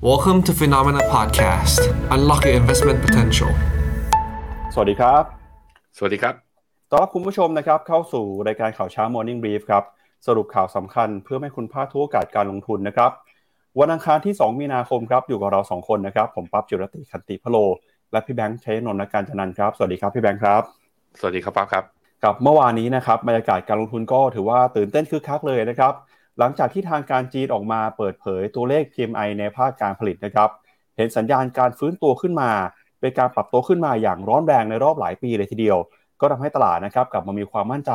Welcome to Phenomena Podcast. Unlock your investment potential. สวัสดีครับ สวัสดีครับ ต้อนรับคุณผู้ชมนะครับเข้าสู่รายการข่าวเช้า Morning Brief ครับ สรุปข่าวสำคัญเพื่อให้คุณพลาดทุกโอกาสการลงทุนนะครับ วันอังคารที่ 2 มีนาคมครับ อยู่กับเรา 2 คนนะครับ ผมปั๊บจิรติคันติพะโล และพี่แบงค์ชัยนนท์การจันนันท์ครับ สวัสดีครับพี่แบงค์ครับสวัสดีครับปั๊บครับ กับเมื่อวานนี้นะครับบรรยากาศการลงทุนก็ถือว่าตื่นเต้นคึกคักเลยนะครับ หลังจากที่ทางการจีนออกมาเปิดเผยตัวเลข PMI ในภาคการผลิตนะครับ เห็นสัญญาณการฟื้นตัวขึ้นมา เป็นการปรับตัวขึ้นมาอย่างร้อนแรงในรอบหลายปีเลยทีเดียว ก็ทำให้ตลาดนะครับกลับมามีความมั่นใจ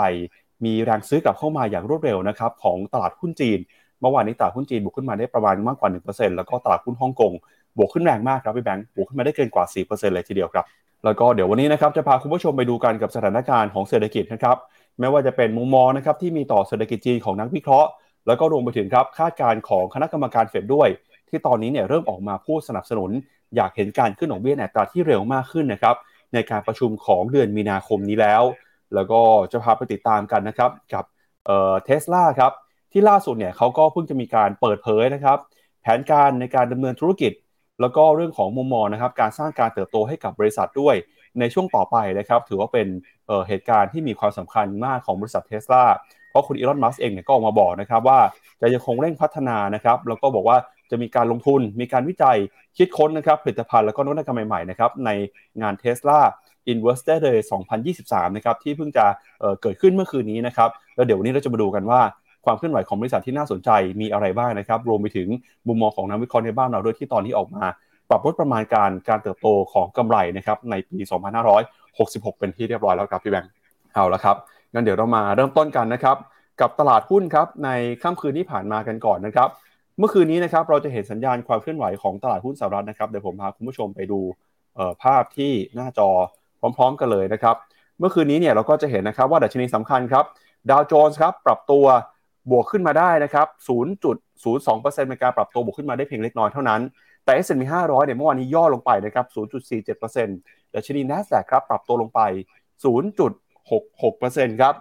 มีแรงซื้อกลับเข้ามาอย่างรวดเร็วนะครับของตลาดหุ้นจีน เมื่อวานนี้ตลาดหุ้นจีนบวกขึ้นมาได้ประมาณมากกว่า 1%แล้วก็ตลาดหุ้นฮ่องกงบวกขึ้นแรงมากครับพี่แบงค์บวกขึ้นมาได้เกินกว่า 4%เลยทีเดียวครับ แล้วก็เดี๋ยววันนี้นะครับจะพาคุณผู้ชมไปดูกันกับสถานการณ์ของเศรษฐกิจนะครับ ไม่ว่าจะเป็นมุมมองนะครับที่มีต่อเศรษฐกิจจีนของนักวิเคราะห์ แล้วก็รวมไปถึงครับคาดการณ์ของคณะกรรมการเฟดด้วย ที่ตอนนี้เนี่ยเริ่มออกมาพูดสนับสนุน อยากเห็นการขึ้นดอกเบี้ยในอัตราที่เร็วมากขึ้นนะครับในการประชุมของเดือนมีนาคมนี้แล้ว แล้วก็จะพาไปติดตามกันนะครับกับเทสลาครับที่ล่าสุดเนี่ยเขาก็เพิ่งจะมีการเปิดเผยนะครับ แผนการในการดำเนินธุรกิจ แล้วก็เรื่องของมุมมองนะครับการสร้างการเติบโตให้กับบริษัทด้วยในช่วงต่อไปนะครับ ถือว่าเป็นเเหตุการณ์ที่มีความสำคัญมากของบริษัทเทสลา เพราะคุณอีลอนมัสเองเนี่ยก็ออกมาบอกนะครับว่าจะยังคงเร่งพัฒนานะครับแล้วก็บอกว่าจะมีการลงทุน มีการวิจัยคิดค้นนะครับผลิตภัณฑ์แล้วก็นวัตกรรมใหม่ๆนะครับในงาน Tesla Investor Day 2023 นะครับที่เพิ่งจะเเกิดขึ้นเมื่อคืนนี้นะครับแล้วเดี๋ยววันนี้เราจะมาดูกันว่าความเคลื่อนไหวของบริษัทที่น่าสนใจมีอะไรบ้างนะครับ รวมไปถึงมุมมองของนักวิเคราะห์ในบ้านเราด้วยที่ตอนนี้ออกมา ปรับลดประมาณการการเติบโตของกำไรนะครับในปี 2566 เป็นที่เรียบร้อยแล้วครับพี่แบงค์เอาละครับ งั้นเดี๋ยวเรามาเริ่มต้นกันนะครับ กับตลาดหุ้นครับในค่ำคืนที่ผ่านมากันก่อนนะครับ เมื่อคืนนี้นะครับเราจะเห็นสัญญาณความเคลื่อนไหวของตลาดหุ้นสหรัฐนะครับเดี๋ยวผมพาคุณผู้ชมไปดูภาพที่หน้าจอพร้อม ๆ กันเลยนะครับ เมื่อคืนนี้เนี่ยเราก็จะเห็นนะครับว่าดัชนีสำคัญครับดาวโจนส์ครับปรับตัวบวกขึ้นมาได้นะครับ 0.02%เป็นการปรับตัวบวกขึ้นมาได้เพียงเล็กน้อยเท่านั้น แต่ S&P 500 เนี่ยเมื่อวานนี้ย่อลงไปนะครับ 0.47%ดัชนี NASDAQ ครับปรับตัวลงไป 0.66%ครับ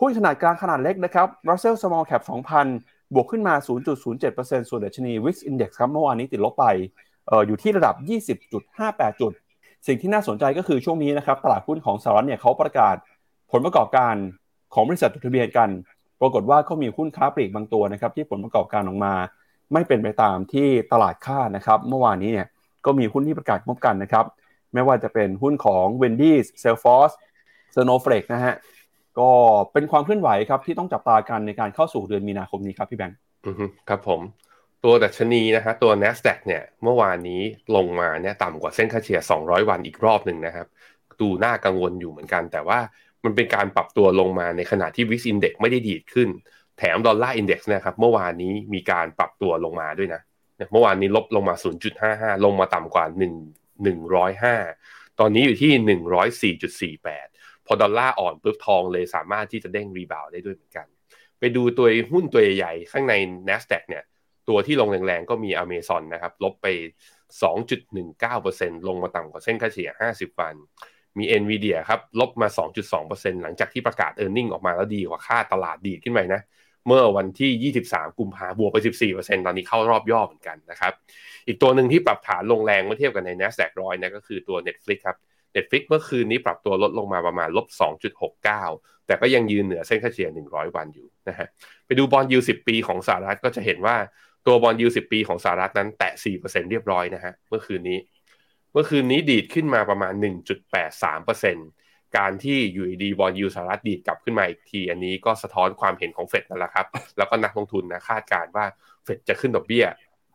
หุ้นขนาดกลางขนาดเล็กนะครับ Russell Small Cap 2,000 บวกขึ้นมา 0.07%ส่วนดัชนี Wix Index ครับเมื่อวานนี้ติดลบไปอออยู่ที่ระดับ 20.58 จุด สิ่งที่น่าสนใจก็คือช่วงนี้นะครับตลาดหุ้นของสหรัฐเนี่ยเขาประกาศผลประกอบการของบริษัทจดทะเบียนกัน ปรากฏว่าก็มีหุ้นค้าปลีกบางตัวนะครับที่ผลประกอบการออกมา ไม่เป็นไปตามที่ตลาดคาดนะครับ เมื่อวานนี้เนี่ยก็มีหุ้นที่ประกาศงบกันนะครับ ไม่ว่าจะเป็นหุ้นของ Wendy's, Salesforce, Snowflake นะฮะก็เป็นความเคลื่อนไหวครับที่ต้องจับตากันในการเข้าสู่เดือนมีนาคมนี้ครับพี่แบงค์ครับผมตัวดัชนีนะฮะตัว NASDAQ เนี่ยเมื่อวานนี้ลงมาเนี่ยต่ำกว่าเส้นค่าเฉลี่ย 200 วันอีกรอบหนึ่งนะครับ ดูน่ากังวลอยู่เหมือนกัน แต่ว่ามันเป็นการปรับตัวลงมาในขณะที่ VIX Index ไม่ได้ดีดขึ้น แถม Dollar Index นะครับเมื่อวานนี้มีการปรับตัวลงมาด้วยนะเมื่อวานนี้ลบลงมา 0.55 ลงมาต่ำกว่า 1 105 ตอนนี้อยู่ที่ 104.48พ อดอลลาร์อ่อนปุ๊บทองเลยสามารถที่จะเด้ง rebound ได้ด้วยเหมือนกัน ไปดูตัวหุ้นตัวใหญ่ข้างใน NASDAQ เนี่ยตัวที่ลงแรงๆก็มี Amazon นะครับลบไป 2.19%ลงมาต่ำกว่าเส้นค่าเฉลี่ย 50 วัน มี Nvidia ครับลบมา 2.2%หลังจากที่ประกาศ e a r n i n g ออกมาแล้วดีกว่าค่าตลาดดีดขึ้นไปนะเมื่อวันที่ 23 กุมภาบวกไป 14%ตอนนี้เข้ารอบย่อเหมือนกันนะครับ อีกตัวหนึ่งที่ปรับฐานลงแรงเมื่อเทียบกันใน NASDAQ ร้อยนะก็คือตัว Netflix ครับ Netflix เมื่อคืนนี้ปรับตัวลดลงมาประมาณลบ 2.69 แต่ก็ยังยืนเหนือเส้นค่าเฉลี่ย 100 วันอยู่นะฮะไปดูบอลยู10 ปีของสหรัฐก็จะเห็นว่าตัว bond yield 10 ปีของสหรัฐนั้นแตะ 4%เรียบร้อยนะฮะเมื่อคืนนี้ เมื่อคืนนี้ดีดขึ้นมาประมาณ 1.83%การที่อยู่ดี bond yield สหรัฐดีดกลับขึ้นมาอีกที อันนี้ก็สะท้อนความเห็นของเฟดนั่นแหละครับ แล้วก็นักลงทุนนะคาดการณ์ว่าเฟดจะขึ้นดอกเบี้ย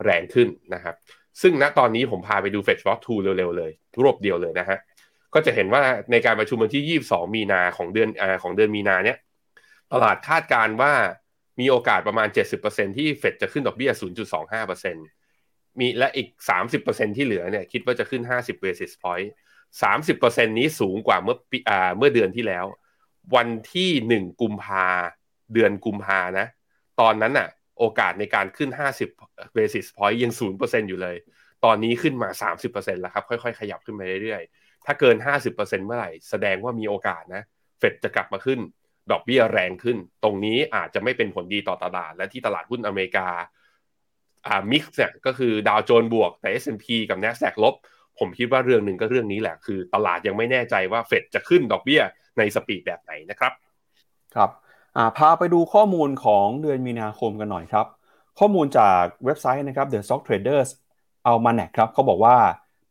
แรงขึ้นนะครับซึ่งณตอนนี้ผมพาไปดู FedWatch Tool เร็วๆเลยรวบเดียวเลยนะฮะ ก็จะเห็นว่าในการประชุมวันที่ 22 มีนาของเดือนอของเดือนมีนาเนี้ยตลาดคาดการ์ว่ามีโอกาสประมาณ 70%ที่เฟดจะขึ้นดอกเบี้ย 0.25%มีและอีก 30%ที่เหลือเนี่ยคิดว่าจะขึ้น 50 basis point 30%นี้สูงกว่าเมื่ออเมื่อเดือนที่แล้ว วันที่ 1 กุมภาเดือนกุมภานะ ตอนนั้นน่ะโอกาสในการขึ้น 50 basis point ยัง 0%อยู่เลย ตอนนี้ขึ้นมา 30%แล้วครับ ค่อยๆ ขยับขึ้นมาเรื่อยๆ ถ้าเกิน 50%เมื่อไหร่ แสดงว่ามีโอกาสนะ เฟดจะกลับมาขึ้น ดอกเบี้ยแรงขึ้น ตรงนี้อาจจะไม่เป็นผลดีต่อตลาด และที่ตลาดหุ้นอเมริกาอ่ามิกซ์เนี่ยก็คือดาวโจนบวกแต่ S&P กับ NASDAQ ลบ ผมคิดว่าเรื่องหนึ่งก็เรื่องนี้แหละ คือตลาดยังไม่แน่ใจว่าเฟดจะขึ้นดอกเบี้ยในสปีดแบบไหนนะครับ ครับพาไปดูข้อมูลของเดือนมีนาคมกันหน่อยครับ ข้อมูลจากเว็บไซต์นะครับ The Stock Traders เอามาแนกครับเขาบอกว่า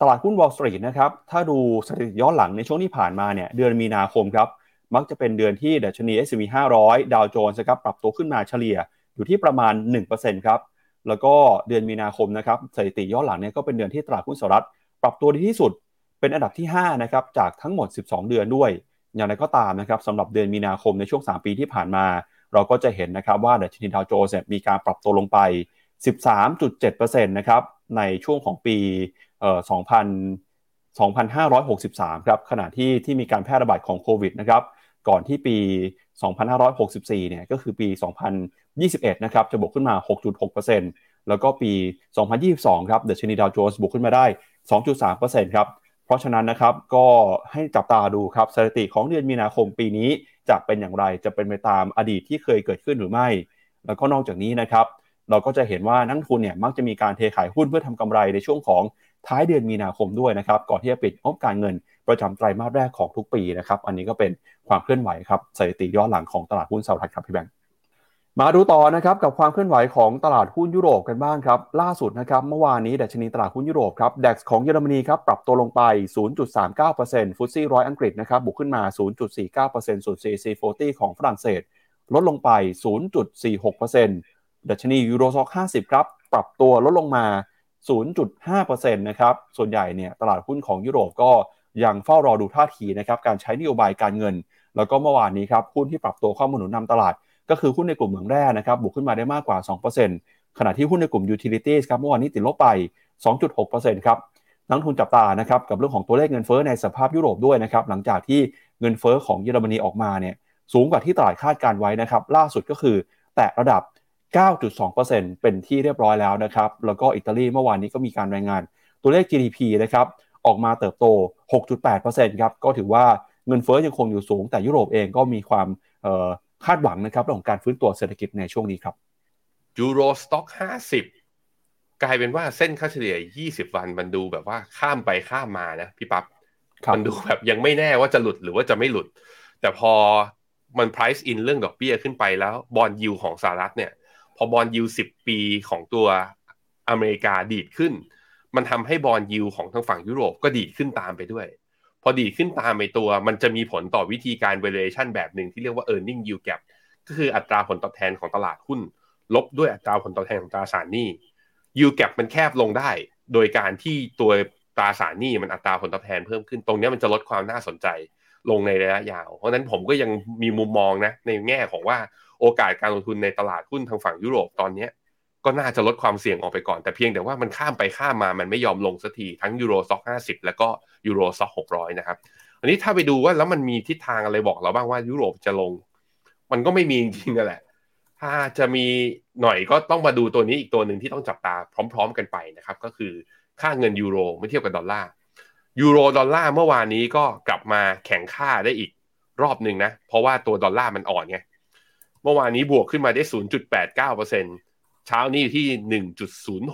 ตลาดหุ้น Wall Street นะครับ ถ้าดูสถิติย้อนหลังในช่วงที่ผ่านมาเนี่ยเดือนมีนาคมครับ มักจะเป็นเดือนที่ดัชนี S&P 500 ดาวโจนส์ครับปรับตัวขึ้นมาเฉลี่ยอยู่ที่ประมาณ 1%ครับ แล้วก็เดือนมีนาคมนะครับสถิติย้อนหลังเนี่ยก็เป็นเดือนที่ตลาดหุ้นสหรัฐ ปรับตัวดีที่สุดเป็นอันดับที่5นะครับจากทั้งหมด 12 เดือนด้วย อย่างไรก็ตามนะครับสำหรับเดือนมีนาคมในช่วง 3 ปีที่ผ่านมา เราก็จะเห็นนะครับว่าดัชนีดาวโจนส์มีการปรับตัวลงไป 13.7%นะครับในช่วงของปี เอ่อ2,000 2,563 ครับขณะที่ที่มีการแพร่ระบาดของโควิดนะครับก่อนที่ปี 2564 เนี่ยก็คือปี 2021 นะครับจะบวกขึ้นมา 6.6%แล้วก็ปี 2022 ครับเดชนีดาวโจนส์บวกขึ้นมาได้ 2.3%ครับเพราะฉะนั้นนะครับก็ให้จับตาดูครับสถิติของเดือนมีนาคมปีนี้จะเป็นอย่างไรจะเป็นไปตามอดีตที่เคยเกิดขึ้นหรือไม่ แล้วก็นอกจากนี้นะครับ เราก็จะเห็นว่านักทุนเนี่ยมักจะมีการเทขายหุ้นเพื่อทำกำไรในช่วงของ ท้ายเดือนมีนาคมด้วยนะครับ ก่อนที่จะปิดงบการเงินประจำไตรมาสแรกของทุกปีนะครับ อันนี้ก็เป็นความเคลื่อนไหวครับสถิติย้อนหลังของตลาดหุ้นสหรัฐครับพี่แบงค์มาดูต่อนะครับกับความเคลื่อนไหวของตลาดหุ้นยุโรปกันบ้างครับ ล่าสุดนะครับเมื่อวานนี้ดัชนีตลาดหุ้นยุโรปครับดัคของเยอรมนีครับปรับตัวลงไป 0.39%ฟุตซี่ร้อยอังกฤษนะครับบวกขึ้นมา 0.49%ส่วน CAC 40 ของฝรั่งเศส ลดลงไป 0.46%ดัชนียูโรซ็อก50 ครับ ปรับตัวลดลงมา 0.5%นะครับ ส่วนใหญ่เนี่ยตลาดหุ้นของยุโรปก็ยังเฝ้ารอดูท่าทีนะครับการใช้นโยบายการเงิน แล้วก็เมื่อวานนี้ครับหุ้นที่ปรับตัวข้ามาหนุนนำตลาด ก็คือหุ้นในกลุ่มเหมืองแร่นะครับบวกขึ้นมาได้มากกว่า 2%ขณะที่หุ้นในกลุ่ม utilities ครับเมื่อวานนี้ติดลบไป 2.6%ครับนักทุนจับตานะครับกับเรื่องของตัวเลขเงินเฟ้อในสภาพยุโรปด้วยนะครับหลังจากที่เงินเฟ้อของเยอรมนีออกมาเนี่ยสูงกว่าที่ตลาดคาดการไว้นะครับล่าสุดก็คือแตะระดับ 9.2%เป็นที่เรียบร้อยแล้วนะครับ แล้วก็อิตาลีเมื่อวานนี้ก็มีการรายงาน ตัวเลข GDP นะครับออกมาเติบโต 6.8%ครับ ก็ถือว่าเงินเฟ้อยังคงอยู่สูง แต่ยุโรปเองก็มีความคาดหวังนะครับเรื่องของการฟื้นตัวเศรษฐกิจในช่วงนี้ครับEuro Stoxx 50 กลายเป็นว่าเส้นค่าเฉลี่ย 20 วันมันดูแบบว่าข้ามไปข้ามมานะพี่ปับ๊บมันดูแบบยังไม่แน่ว่าจะหลุดหรือว่าจะไม่หลุด แต่พอมัน price in เรื่องดอกเบี้ยขึ้นไปแล้ว bond yield ของสหรัฐเนี่ย พอ bond yield 10ปีของตัวอเมริกาดีดขึ้น มันทำให้ bond yield ของทางฝั่งยุโรปก็ดีดขึ้นตามไปด้วย พอดีดขึ้นตามไปตัว มันจะมีผลต่อวิธีการ valuation แบบหนึ่งที่เรียกว่า earning yield gap ก็คืออัตราผลตอบแทนของตลาดหุ้น ลบด้วยอัตราผลตอบแทนของตราสารหนี้ yield gap มันแคบลงได้ โดยการที่ตัวตราสารหนี้มันอัตราผลตอบแทนเพิ่มขึ้นตรงนี้มันจะลดความน่าสนใจ ลงในระยะยาว เพราะนั้นผมก็ยังมีมุมมองนะในแง่ของว่าโอกาสการลงทุนในตลาดหุ้นทางฝั่งยุโรปตอนนี้ก็น่าจะลดความเสี่ยงออกไปก่อน แต่เพียงแต่ว่ามันข้ามไปข้ามมามันไม่ยอมลงสักที ทั้งยูโรซ็อกห้าสิบแล้วก็ยูโรซ็อกหกร้อยนะครับ อันนี้ถ้าไปดูว่าแล้วมันมีทิศทางอะไรบอกเราบ้างว่ายุโรปจะลง มันก็ไม่มีจริงๆนั่นแหละ ถ้าจะมีหน่อยก็ต้องมาดูตัวนี้อีกตัวหนึ่งที่ต้องจับตาพร้อม ๆ กันไปนะครับ ก็คือค่าเงินยูโรเมื่อเทียบกับดอลลาร์ ยูโรดอลลาร์เมื่อวานนี้ก็กลับมาแข็งค่าได้อีกรอบหนึ่งนะ เพราะว่าตัวดอลลาร์มันอ่อนไง เมื่อวานนี้บวกขึ้นมาได้ 0.89%เปอร์เซ็นต์เช้านี้อยู่ที่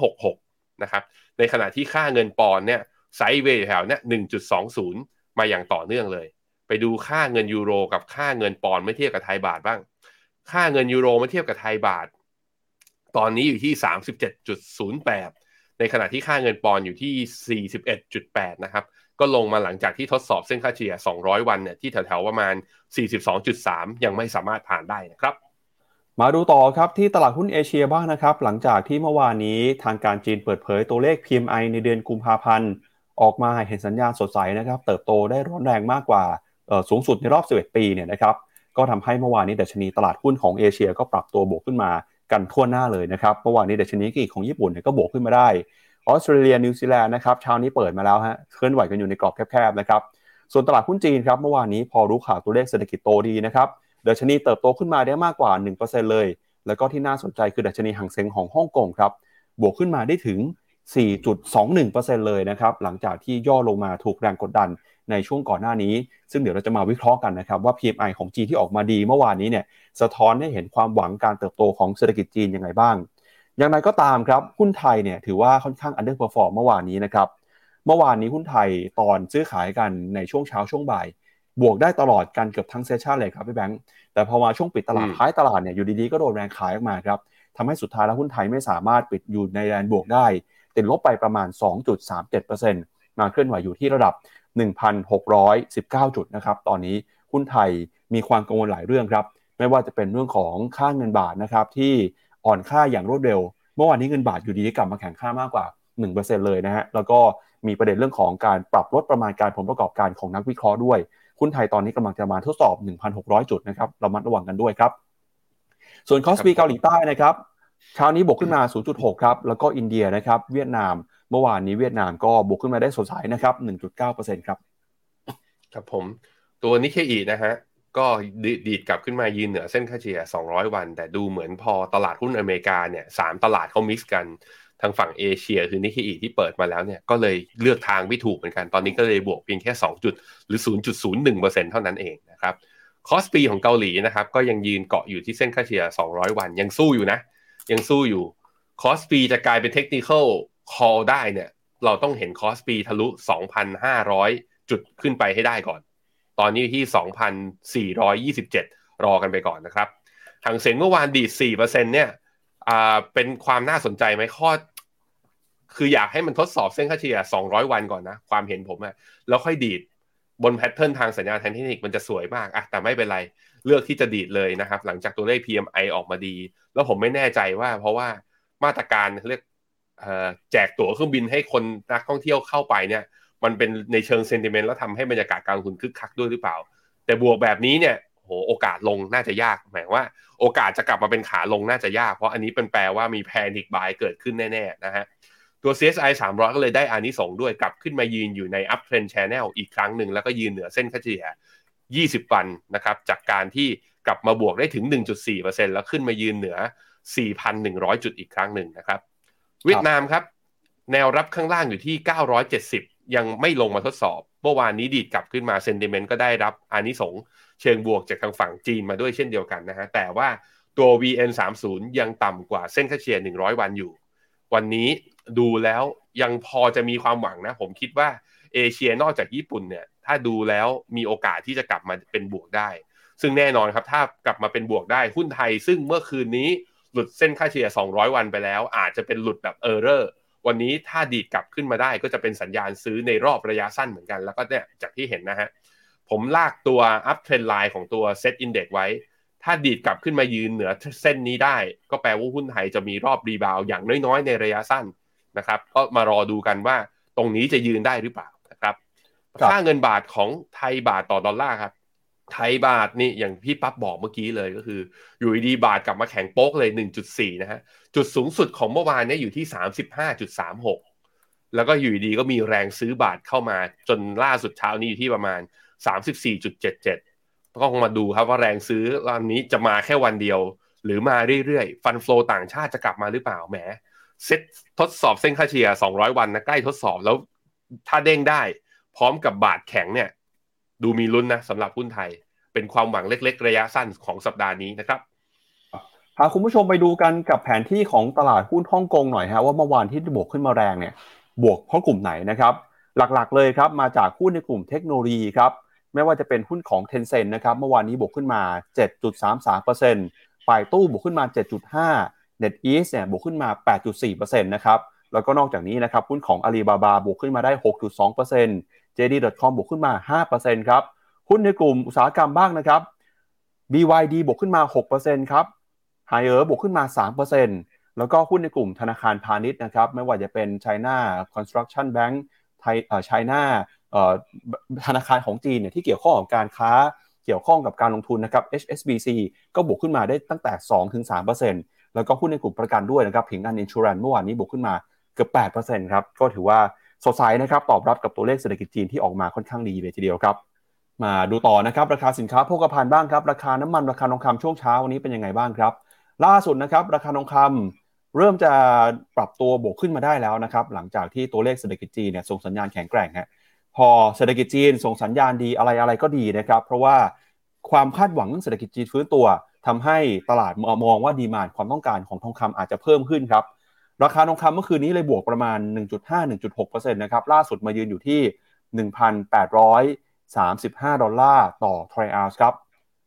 1.066 นะครับ ในขณะที่ค่าเงินปอนเนี่ยไซด์เวย์แถวเนี่ย1.20 มาอย่างต่อเนื่องเลย ไปดูค่าเงินยูโรกับค่าเงินปอนไม่เทียบกับไทยบาทบ้าง ค่าเงินยูโรไม่เทียบกับไทยบาท ตอนนี้อยู่ที่ 37.08 ในขณะที่ค่าเงินปอนอยู่ที่ 41.8 นะครับ ก็ลงมาหลังจากที่ทดสอบเส้นค่าเฉลี่ย 200 วันเนี่ยที่แถวๆประมาณ 42.3 ยังไม่สามารถผ่านได้นะครับ มาดูต่อครับที่ตลาดหุ้นเอเชียบ้างนะครับ หลังจากที่เมื่อวานนี้ทางการจีนเปิดเผยตัวเลข PMI ในเดือนกุมภาพันธ์ออกมาเห็นสัญญาณสดใสนะครับ เติบโตได้ร้อนแรงมากกว่าสูงสุดในรอบ 11 ปีเนี่ยนะครับก็ทำให้เมื่อวานนี้ดัชนีตลาดหุ้นของเอเชียก็ปรับตัวบวกขึ้นมา กันทั่วหน้าเลยนะครับเมื่อวานนี้ดัชนีกีของญี่ปุ่นเนี่ยก็บวกขึ้นมาได้ออสเตรเลียนิวซีแลนด์นะครับเช้านี้เปิดมาแล้วฮะเคลื่อนไหวกันอยู่ในกรอบแคบๆนะครับส่วนตลาดหุ้นจีนครับเมื่อวานนี้พอรู้ข่าวตัวเลขเศรษฐกิจโตดีนะครับดัชนีเติบโตขึ้นมาได้มากกว่า 1%เลย แล้วก็ที่น่าสนใจคือดัชนีหังเซ็งของฮ่องกงครับบวกขึ้นมาได้ถึง 4.21%เลยนะครับหลังจากที่ย่อลงมาถูกแรงกดดัน ในช่วงก่อนหน้านี้ ซึ่งเดี๋ยวเราจะมาวิเคราะห์กันนะครับว่า PMI ของจีนที่ออกมาดีเมื่อวานนี้เนี่ยสะท้อนให้เห็นความหวังการเติบโตของเศรษฐกิจจีนยังไงบ้าง อย่างไรก็ตามครับหุ้นไทยเนี่ยถือว่าค่อนข้าง underperform เมื่อวานนี้นะครับเมื่อวานนี้หุ้นไทยตอนซื้อขายกันในช่วงเช้าช่วงบ่าย บวกได้ตลอดกันเกือบทั้ง session เลยครับพี่แบงค์แต่พอมาช่วงปิดตลาดท้ายตลาดเนี่ยอยู่ดีๆก็โดนแรงขายออกมาครับทำให้สุดท้ายแล้วหุ้นไทยไม่สามารถปิดอยู่ในแดนบวกได้ ติดลบไปประมาณ 2.37%มาเคลื่อนไหวอยู่ที่ระดับ 1,619 จุดนะครับ ตอนนี้หุ้นไทยมีความกังวลหลายเรื่องครับ ไม่ว่าจะเป็นเรื่องของค่าเงินบาทนะครับที่อ่อนค่าอย่างรวดเร็ว เมื่อวานนี้เงินบาทอยู่ดีๆกลับมาแข็งค่ามากกว่า 1%เลยนะฮะ แล้วก็มีประเด็นเรื่องของการปรับลดประมาณการผลประกอบการของนักวิเคราะห์ด้วย หุ้นไทยตอนนี้กำลังจะมาทดสอบ 1,600 จุดนะครับ เรามัดระวังกันด้วยครับ ส่วนคอสปีเกาหลีใต้นะครับ เช้านี้บวกขึ้นมา 0.6 ครับ แล้วก็อินเดียนะครับ เวียดนาม เมื่อวานนี้เวียดนามก็บวกขึ้นมาได้สดใสนะครับ 1.9%ครับ ครับผม ตัวนิเคอีนะฮะ ก็ดีดกลับขึ้นมายืนเหนือเส้นค่าเฉลี่ย 200 วัน แต่ดูเหมือนพอตลาดหุ้นอเมริกาเนี่ยสามตลาดเขา mix กัน ทางฝั่งเอเชียคือนิเคอีที่เปิดมาแล้วเนี่ย ก็เลยเลือกทางไม่ถูกเหมือนกัน ตอนนี้ก็เลยบวกเพียงแค่ 2 จุดหรือ 0.01%เท่านั้นเองนะครับ คอสปีของเกาหลีนะครับ ก็ยังยืนเกาะอยู่ที่เส้นค่าเฉลี่ย 200 วัน ยังสู้อยู่นะ ยังสู้อยู่ คอสปีจะกลายเป็น technical call ได้เนี่ย เราต้องเห็นคอสปีทะลุ 2,500 จุดขึ้นไปให้ได้ก่อน ตอนนี้ที่ 2,427 รอกันไปก่อนนะครับหางเสียงเมื่อวานดีด4%เนี่ยเป็นความน่าสนใจไหมข้อ คืออยากให้มันทดสอบเส้นค่าเฉลี่ย 200 วันก่อนนะ ความเห็นผมอะแล้วค่อยดีดบน pattern ทางสัญญาณทางเทคนิคมันจะสวยมากอะแต่ไม่เป็นไร เลือกที่จะดีดเลยนะครับ หลังจากตัวเลข PMI ออกมาดี แล้วผมไม่แน่ใจว่าเพราะว่ามาตรการเรียก แจกตั๋วเครื่องบินให้คนนักท่องเที่ยวเข้าไปเนี่ย มันเป็นในเชิง sentiment แล้วทำให้บรรยากาศการลงทุนคึกคักด้วยหรือเปล่า แต่บวกแบบนี้เนี่ยโหโอกาสลงน่าจะยากหมายว่า โอกาสจะกลับมาเป็นขาลงน่าจะยากเพราะอันนี้เป็นแปลว่ามี panic buy เกิดขึ้นแน่ๆนะฮะตัว CSI 300 ก็เลยได้อานิสงด้วยกลับขึ้นมายืนอยู่ใน up trend channel อีกครั้งหนึ่งแล้วก็ยืนเหนือเส้นค่าเฉลี่ย 20 วันนะครับจากการที่กลับมาบวกได้ถึง 1.4%แล้วขึ้นมายืนเหนือ 4,100 จุดอีกครั้งหนึ่งนะครับ เวียดนามครับ แนวรับข้างล่างอยู่ที่ 970 ยังไม่ลงมาทดสอบ เมื่อวานนี้ดีดกลับขึ้นมาเซนติเมนต์ก็ได้รับอานิสงเชิงบวกจากทางฝั่งจีนมาด้วยเช่นเดียวกันนะฮะ แต่ว่าตัว VN30 ยังต่ำกว่าเส้นค่าเฉลี่ย 100 วันอยู่ วันนี้ดูแล้วยังพอจะมีความหวังนะ ผมคิดว่าเอเชียนอกจากญี่ปุ่นเนี่ย ถ้าดูแล้วมีโอกาสที่จะกลับมาเป็นบวกได้ ซึ่งแน่นอนครับ ถ้ากลับมาเป็นบวกได้หุ้นไทย ซึ่งเมื่อคืนนี้ หลุดเส้นค่าเฉลี่ย 200 วันไปแล้ว อาจจะเป็นหลุดแบบเออร์เรอร์วันนี้ถ้าดีดกลับขึ้นมาได้ก็จะเป็นสัญญาณซื้อในรอบระยะสั้นเหมือนกัน แล้วก็เนี่ยจากที่เห็นนะฮะผมลากตัว uptrend line ของตัว SET Index ไว้ ถ้าดีดกลับขึ้นมายืนเหนือเส้นนี้ได้ ก็แปลว่าหุ้นไทยจะมีรอบ rebound อย่างน้อยๆ ในระยะสั้นนะครับก็มารอดูกันว่าตรงนี้จะยืนได้หรือเปล่านะครับค่าเงินบาทของไทยบาทต่อดอลลาร์ครับ ไทยบาทนี่อย่างพี่ปั๊บบอกเมื่อกี้เลยก็คือ อยู่ดีบาทกลับมาแข็งโป๊กเลย 1.4 นะฮะ จุดสูงสุดของเมื่อวานนี้อยู่ที่ 35.36 แล้วก็อยู่ดีก็มีแรงซื้อบาทเข้ามาจนล่าสุดเช้านี้อยู่ที่ประมาณ 34.77 ก็คงมาดูครับว่าแรงซื้อรอบนี้จะมาแค่วันเดียว หรือมาเรื่อยๆ ฟันฟลอต่างชาติจะกลับมาหรือเปล่าแหมเซตทดสอบเส้นค่าเฉลี่ย200 วันนะใกล้ทดสอบแล้วถ้าเด้งได้ พร้อมกับบาทแข็งเนี่ย ดูมีลุ้นนะสำหรับหุ้นไทย เป็นความหวังเล็ก ๆ ระยะสั้นของสัปดาห์นี้นะครับพาคุณผู้ชมไปดูกันกับแผนที่ของตลาดหุ้นฮ่องกงหน่อยฮะว่าเมื่อวานที่บวกขึ้นมาแรงเนี่ยบวกเพราะกลุ่มไหนนะครับ หลักๆเลยครับมาจากหุ้นในกลุ่มเทคโนโลยีครับไม่ว่าจะเป็นหุ้นของ t e n c e n t นะครับเมื่อวานนี้บวกขึ้นมา 7.33%ฝ่ายตู้บวกขึ้นมา 7.5 NetEase เนี่ยบวกขึ้นมา 8.4%นะครับแล้วก็นอกจากนี้นะครับหุ้นของ Alibaba บวกขึ้นมาได้ 6.2% JD.com บวกขึ้นมา 5%ครับหุ้นในกลุ่มอุตสาหกรรมบ้างนะครับ BYD บวกขึ้นมา 6%ครับ Haier บวกขึ้นมา 3%แล้วก็หุ้นในกลุ่มธนาคารพาณิชย์นะครับ ไม่ว่าจะเป็น China Construction Bank ไทยเอ่อ China เอ่อธนาคารของจีนเนี่ยที่เกี่ยวข้องกับการค้าเกี่ยวข้องกับการลงทุนนะครับ HSBC ก็บวกขึ้นมาได้ตั้งแต่ 2-3%แล้วก็หุ้นในกลุ่มประกันด้วยนะครับ ผิงอันอินชูรันเมื่อวานนี้บวกขึ้นมาเกือบ8%ครับ ก็ถือว่า สดใสนะครับตอบรับกับตัวเลขเศรษฐกิจจีนที่ออกมาค่อนข้างดีเลยทีเดียวครับ มาดูต่อนะครับราคาสินค้าโภคภัณฑ์บ้างครับ ราคาน้ำมันราคาทองคำช่วงเช้าวันนี้เป็นยังไงบ้างครับ ล่าสุดนะครับราคาทองคำเริ่มจะปรับตัวบวกขึ้นมาได้แล้วนะครับหลังจากที่ตัวเลขเศรษฐกิจจีนเนี่ยส่งสัญญาณแข็งแกร่งฮะพอเศรษฐกิจจีนส่งสัญญาณดีอะไรอะไรก็ดีนะครับเพราะว่าความคาดหวังเรื่องเศรษฐกิจจีนฟื้นตัวทำให้ตลาดมองว่าดีมานความต้องการของทองคำอาจจะเพิ่มขึ้นครับ ราคาทองคำเมื่อคืนนี้เลยบวกประมาณ 1.5-1.6%นะครับล่าสุดมายืนอยู่ที่ 1,835 ดอลลาร์ต่อทรัลล์ครับ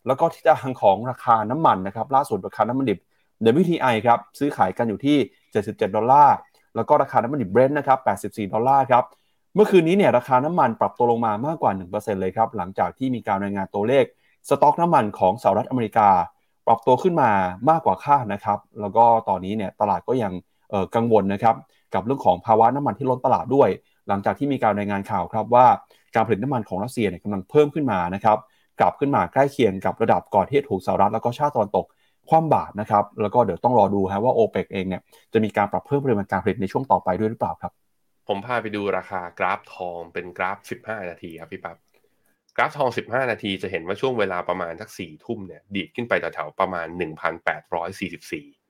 แล้วก็ที่ทางของราคาน้ำมันนะครับล่าสุดราคาน้ำมันดิบ WTI ครับซื้อขายกันอยู่ที่ 77 ดอลลาร์แล้วก็ราคาน้ำมันดิบเบรนท์นะครับ 84 ดอลลาร์ครับเมื่อคืนนี้เนี่ยราคาน้ำมันปรับตัวลงมามากกว่า 1%เลยครับหลังจากที่มีการรายงานตัวเลขสต็อกน้ำมันของสหรัฐอเมริกา ปรับตัวขึ้นมามากกว่าคาดนะครับแล้วก็ตอนนี้เนี่ยตลาดก็ยัง กังวลนะครับกับเรื่องของภาวะน้ำมันที่ล้นตลาดด้วย หลังจากที่มีการรายงานข่าวครับว่าการผลิตน้ำมันของรัสเซียเนี่ยกำลังเพิ่มขึ้นมานะครับกลับขึ้นมาใกล้เคียงกับระดับก่อนที่ถูกสหรัฐแล้วก็ชาติตะวันตกคว่ำบาตรนะครับ แล้วก็เดี๋ยวต้องรอดูฮะว่าโอเปกเองเนี่ยจะมีการปรับเพิ่มปริมาณการผลิตในช่วงต่อไปด้วยหรือเปล่าครับ ผมพาไปดูราคากราฟทองเป็นกราฟ 15 นาทีครับพี่ปับ๊บกราฟทอง 15 นาทีจะเห็นว่าช่วงเวลาประมาณทักสี่ทุ่มเนี่ยดีดขึ้นไปแถวๆประมาณ 1,844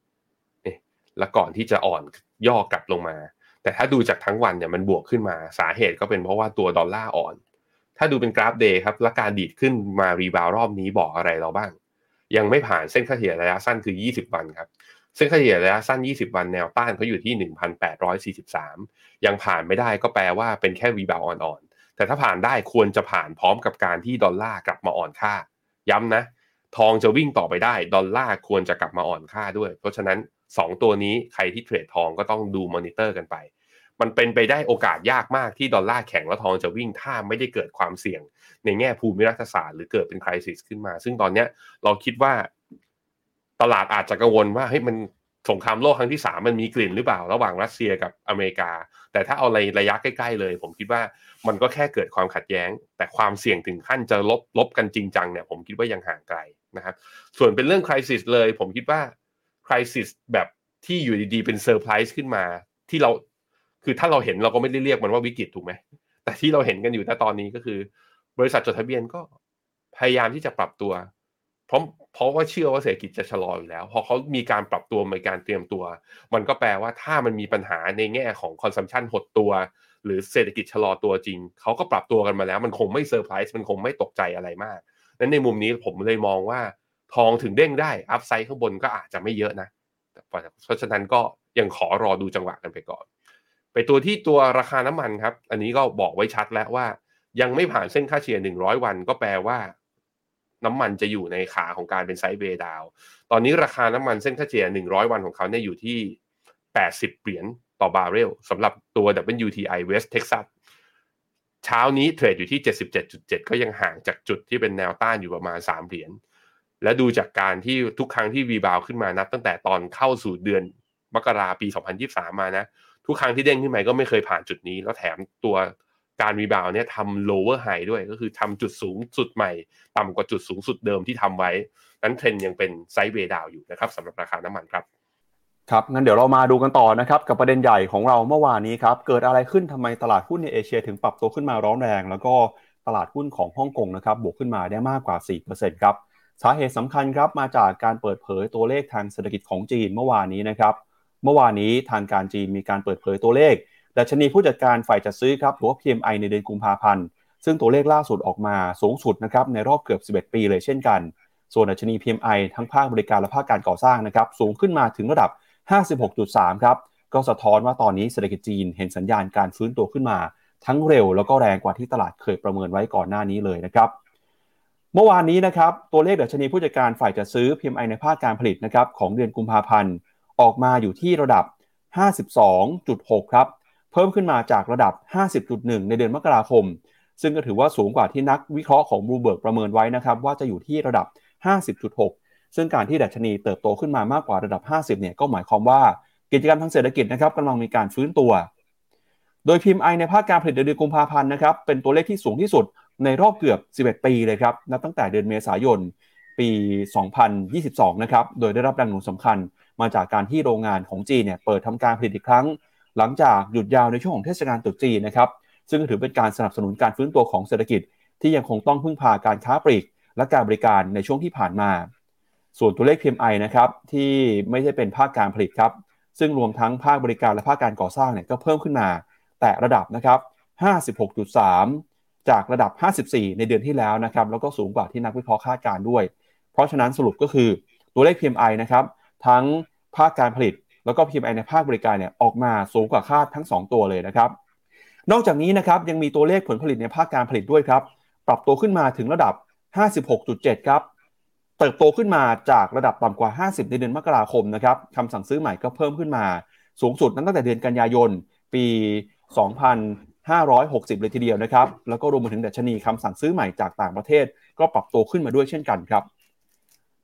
แล้วก่อนที่จะอ่อนย่อกลับลงมา แต่ถ้าดูจากทั้งวันเนี่ยมันบวกขึ้นมาสาเหตุก็เป็นเพราะว่าตัวดอลลาร์อ่อน ถ้าดูเป็นกราฟ day ครับและการดีดขึ้นมา rebound รอบนี้บอกอะไรเราบ้าง ยังไม่ผ่านเส้นค่าเฉลี่ยระยะสั้นคือ 20 วันครับเส้นค่าเฉลี่ยระยะสั้น 20 วันแนวต้านเขาอยู่ที่ 1,843 ยังผ่านไม่ได้ก็แปลว่าเป็นแค่ rebound อ่อนๆแต่ถ้าผ่านได้ควรจะผ่านพร้อมกับการที่ดอลลาร์กลับมาอ่อนค่า ย้ำนะ ทองจะวิ่งต่อไปได้ ดอลลาร์ควรจะกลับมาอ่อนค่าด้วย เพราะฉะนั้น 2 ตัวนี้ใครที่ trade ทองก็ต้องดูมอนิเตอร์กันไป มันเป็นไปได้โอกาสยากมากที่ดอลลาร์แข็งแล้วทองจะวิ่งถ้าไม่ได้เกิดความเสี่ยง ในแง่ภูมิรัฐศาสตร์หรือเกิดเป็น crisis ขึ้นมา ซึ่งตอนเนี้ยเราคิดว่าตลาดอาจจะกังวลว่าเฮ้ยมันสงครามโลกครั้งที่สามมันมีกลิ่นหรือเปล่า ระหว่างรัสเซียกับอเมริกา แต่ถ้าเอาระยะใกล้ ๆ เลย ผมคิดว่ามันก็แค่เกิดความขัดแย้ง แต่ความเสี่ยงถึงขั้นจะรบรบกันจริงจังเนี่ยผมคิดว่ายังห่างไกลนะครับส่วนเป็นเรื่อง crisis เลย ผมคิดว่า crisis แบบที่อยู่ดีๆเป็นเซอร์ไพรส์ขึ้นมาที่เราคือถ้าเราเห็นเราก็ไม่ได้เรียกมันว่าวิกฤตถูกไหมแต่ที่เราเห็นกันอยู่ณตอนนี้ก็คือ บริษัทจดทะเบียนก็พยายามที่จะปรับตัว เพราะเพราะว่าเชื่อว่าเศรษฐกิจจะชะลออยู่แล้ว พอเขามีการปรับตัวในการเตรียมตัว มันก็แปลว่าถ้ามันมีปัญหาในแง่ของ consumption หดตัว หรือเศรษฐกิจชะลอตัวจริง เขาก็ปรับตัวกันมาแล้ว มันคงไม่เซอร์ไพรส์มันคงไม่ตกใจอะไรมากนั้นในมุมนี้ผมเลยมองว่า ทองถึงเด้งได้ upside ข้างบนก็อาจจะไม่เยอะนะ เพราะฉะนั้นก็ยังขอรอดูจังหวะกันไปก่อน ไปตัวที่ตัวราคาน้ำมันครับ อันนี้ก็บอกไว้ชัดแล้วว่า ยังไม่ผ่านเส้นค่าเฉลี่ย100 วัน ก็แปลว่า น้ำมันจะอยู่ในขาของการเป็น sideway down ตอนนี้ราคาน้ำมันเส้นค่าเฉลี่ย100 วันของเขาเนี่ยอยู่ที่ 80 เหรียญต่อบาร์เรลสำหรับตัว WTI West Texas เช้านี้ trade อยู่ที่ 77.7 ก็ยังห่างจากจุดที่เป็นแนวต้านอยู่ประมาณ 3 เหรียญ และดูจากการที่ทุกครั้งที่วีบาวขึ้นมานับ ตั้งแต่ตอนเข้าสู่เดือนมกราปี 2023 มานะทุกครั้งที่เด้งขึ้นมาก็ไม่เคยผ่านจุดนี้ แล้วแถมตัวการ rebound เนี่ยทำ lower high ด้วยก็คือทำจุดสูงสุดใหม่ ต่ำกว่าจุดสูงสุดเดิมที่ทำไว้ นั้นเทรนยังเป็น sideway down อยู่นะครับสำหรับราคาน้ำมันครับครับงั้นเดี๋ยวเรามาดูกันต่อนะครับกับประเด็นใหญ่ของเราเมื่อวานนี้ครับเกิดอะไรขึ้นทำไมตลาดหุ้นในเอเชียถึงปรับตัวขึ้นมาร้อนแรง แล้วก็ตลาดหุ้นของฮ่องกงนะครับบวกขึ้นมาได้มากกว่า 4%ครับ สาเหตุสำคัญครับมาจากการเปิดเผยตัวเลขทางเศรษฐกิจของจีนเมื่อวานนี้นะครับเมื่อวานนี้ทางการจีนมีการเปิดเผยตัวเลขดัชนีผู้จัดการฝ่ายจัดซื้อครับหรือว่า PMI ในเดือนกุมภาพันธ์ซึ่งตัวเลขล่าสุดออกมาสูงสุดนะครับในรอบเกือบ 11 ปีเลยเช่นกัน ส่วนดัชนี PMI ทั้งภาคบริการและภาคการก่อสร้างนะครับสูงขึ้นมาถึงระดับ 56.3 ครับก็สะท้อนว่าตอนนี้เศรษฐกิจจีนเห็นสัญญาณการฟื้นตัวขึ้นมา ทั้งเร็วแล้วก็แรงกว่าที่ตลาดเคยประเมินไว้ก่อนหน้านี้เลยนะครับ เมื่อวานนี้นะครับตัวเลขดัชนีผู้จัดการฝ่ายจัดซื้อ PMI ในภาคการผลิตนะครับของเดือนกุมภาพันธ์ออกมาอยู่ที่ระดับ 52.6 ครับ เพิ่มขึ้นมาจากระดับ 50.1 ในเดือนมกราคม ซึ่งก็ถือว่าสูงกว่าที่นักวิเคราะห์ของบลูเบิร์กประเมินไว้นะครับว่าจะอยู่ที่ระดับ 50.6 ซึ่งการที่ดัชนีเติบโตขึ้นมามากกว่าระดับ 50 เนี่ยก็หมายความว่ากิจกรรมทางเศรษฐกิจนะครับกำลังมีการฟื้นตัว โดยพิมไอในภาคการผลิตเดือนกุมภาพันธ์นะครับเป็นตัวเลขที่สูงที่สุด ในรอบเกือบ 11 ปีเลยครับนับตั้งแต่เดือนเมษายน ปี 2022 นะครับ โดยได้รับแรงหนุนสำคัญมาจากการที่โรงงานของจีนเนี่ยเปิดทำการผลิตอีกครั้ง หลังจากหยุดยาวในช่วงของเทศกาลตรุษจีนนะครับ ซึ่งถือเป็นการสนับสนุนการฟื้นตัวของเศรษฐกิจ ที่ยังคงต้องพึ่งพาการค้าปลีก และการบริการในช่วงที่ผ่านมา ส่วนตัวเลข PMI นะครับที่ไม่ใช่เป็นภาคการผลิตครับ ซึ่งรวมทั้งภาคบริการและภาคการก่อสร้างเนี่ยก็เพิ่มขึ้นมา แต่ระดับนะครับ 56.3 จากระดับ 54 ในเดือนที่แล้วนะครับแล้วก็สูงกว่าที่นักวิเคราะห์คาดการด้วย เพราะฉะนั้นสรุปก็คือตัวเลข PMI นะครับทั้งภาคการผลิต แล้วก็ PMI ในภาคบริการเนี่ยออกมาสูงกว่าคาดทั้ง 2 ตัวเลยนะครับนอกจากนี้นะครับยังมีตัวเลขผลผลิตในภาคการผลิตด้วยครับปรับตัวขึ้นมาถึงระดับ 56.7 ครับเติบโตขึ้นมาจากระดับต่ำกว่า 50 ในเดือนมกราคมนะครับคำสั่งซื้อใหม่ก็เพิ่มขึ้นมา สูงสุดนั้นตั้งแต่เดือนกันยายน ปี 560 เลยทีเดียวนะครับ แล้วก็รวมไปถึงดัชนีคำสั่งซื้อใหม่จากต่างประเทศ ก็ปรับตัวขึ้นมาด้วยเช่นกันครับ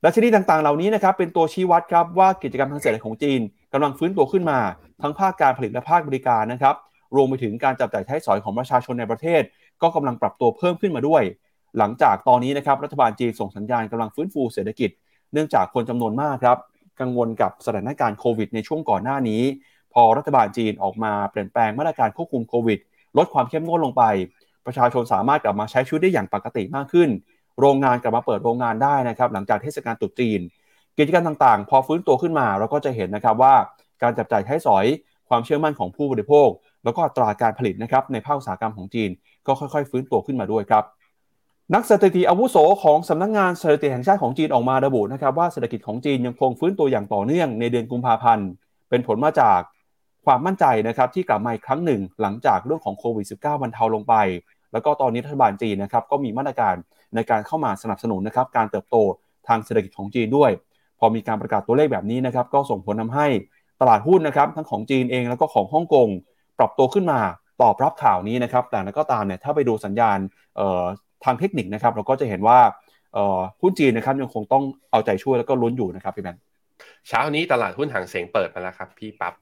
ดัชนีต่างๆ เหล่านี้นะครับเป็นตัวชี้วัดครับว่ากิจกรรมทางเศรษฐกิจของจีนกำลังฟื้นตัวขึ้นมา ทั้งภาคการผลิตและภาคบริการนะครับรวมไปถึงการจับจ่ายใช้สอยของประชาชนในประเทศ ก็กำลังปรับตัวเพิ่มขึ้นมาด้วย หลังจากตอนนี้นะครับรัฐบาลจีนส่งสัญญาณกำลังฟื้นฟูเศรษฐกิจ เนื่องจากคนจำนวนมากครับกังวลกับสถานการณ์โควิดในช่วงก่อนหน้านี้ พอรัฐบาลจีนออกมาเปลี่ยนแปลงมาตรการควบคุมโควิด ลดความเข้มงวดลงไป ประชาชนสามารถกลับมาใช้ชีวิตได้อย่างปกติมากขึ้น โรงงานกลับมาเปิดโรงงานได้นะครับ หลังจากเทศกาลตรุษจีน กิจการต่างๆ พอฟื้นตัวขึ้นมาเราก็จะเห็นนะครับว่าการจับจ่ายใช้สอยความเชื่อมั่นของผู้บริโภค แล้วก็อัตราการผลิตนะครับในภาคอุตสาหกรรมของจีน ก็ค่อยๆ ฟื้นตัวขึ้นมาด้วยครับนักสถิติอาวุโสของสำนักงงานสถิติแห่งชาติของจีนออกมาระบุนะครับว่าเศรษฐกิจของจีนยังคงฟื้นตัวอย่างต่อเนื่องในเดือนกุมภาพันธ์ เป็นผลมาจาก ความมั่นใจนะครับที่กลับมาอีกครั้งหนึ่งหลังจากเรื่องของโควิด -19 บรรเทาลงไป แล้วก็ตอนนี้รัฐบาลจีนนะครับก็มีมาตรการในการเข้ามาสนับสนุนนะครับการเติบโตทางเศรษฐกิจของจีนด้วย พอมีการประกาศตัวเลขแบบนี้นะครับก็ส่งผลทาให้ตลาดหุ้นนะครับทั้งของจีนเองแล้วก็ของฮ่องกงปรับตัวขึ้นมาตอบรับข่าวนี้นะครับแต่นั้นก็ตามเนี่ยถ้าไปดูสัญญาณทางเทคนิคนะครับเราก็จะเห็นว่าหุ้นจีนนะครับยังคงต้องเอาใจช่วยแล้วก็ลุ้นอยู่นะครับพี่แบงค์เช้านี้ตลาดหุ้นหางเสงเปิดมาแล้วครับพี่ปับ๊บ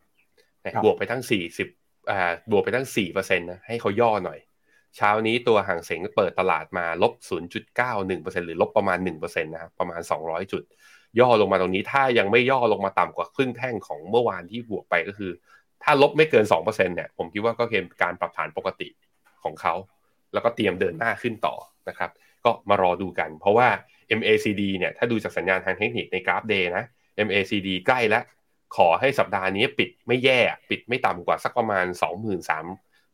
บวกไปทั้งสี่สิบอ่าบวกไปทั้งสี่เปอร์เซ็นต์นะให้เขาย่อหน่อย เช้านี้ตัวหางเสงเปิดตลาดมาลบศูนย์จุดเก้าหนึ่งเปอร์เซ็นหรือลบประมาณหนึ่งเปอร์เซ็นต์นะครับประมาณสองร้อยจุด ย่อลงมาตรงนี้ถ้ายังไม่ย่อลงมาต่ำกว่าครึ่งแท่งของเมื่อวานที่บวกไปก็คือ ถ้าลบไม่เกินสองเปอร์เซ็นเนี่ยผมคิดว่าก็เป็นการปรับฐานปกติของเขา แล้วก็เตรียมเดินหน้าขึ้นต่อนะครับก็มารอดูกัน เพราะว่า MACD เนี่ยถ้าดูจากสัญญาณทางเทคนิคในกราฟเดย์นะ MACD ใกล้แล้ว ขอให้สัปดาห์นี้ปิดไม่แย่ปิดไม่ต่ำกว่าสักประมาณ 2 3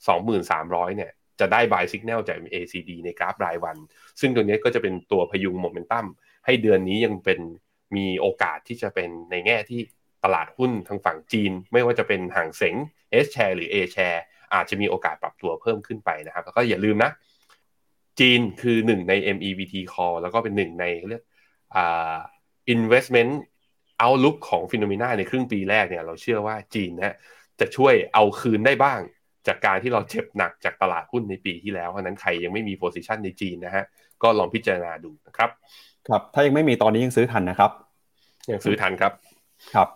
2 3 0 0 เนี่ย จะได้ buy signal จาก ACD ในกราฟรายวัน ซึ่งตัวนี้ก็จะเป็นตัวพยุงโมเมนตัมให้เดือนนี้ยังเป็นมีโอกาสที่จะเป็นในแง่ที่ตลาดหุ้นทางฝั่งจีน ไม่ว่าจะเป็นห่างเสง S share หรือ A share อาจจะมีโอกาสปรับตัวเพิ่มขึ้นไปนะครับ แล้วก็อย่าลืมนะ จีนคือหนึ่งใน MEVT call แล้วก็เป็นหนึ่งในเรียกอ่า investment เอาลุกของฟิโนเมนาในครึ่งปีแรกเนี่ยเราเชื่อว่าจีนนะจะช่วยเอาคืนได้บ้าง จากการที่เราเจ็บหนักจากตลาดหุ้นในปีที่แล้วเพราะนั้นใครยังไม่มีโพซิชันในจีนนะฮะก็ลองพิจารณาดูนะครับครับถ้ายังไม่มีตอนนี้ยังซื้อทันนะครับยังซื้อทันครับครับ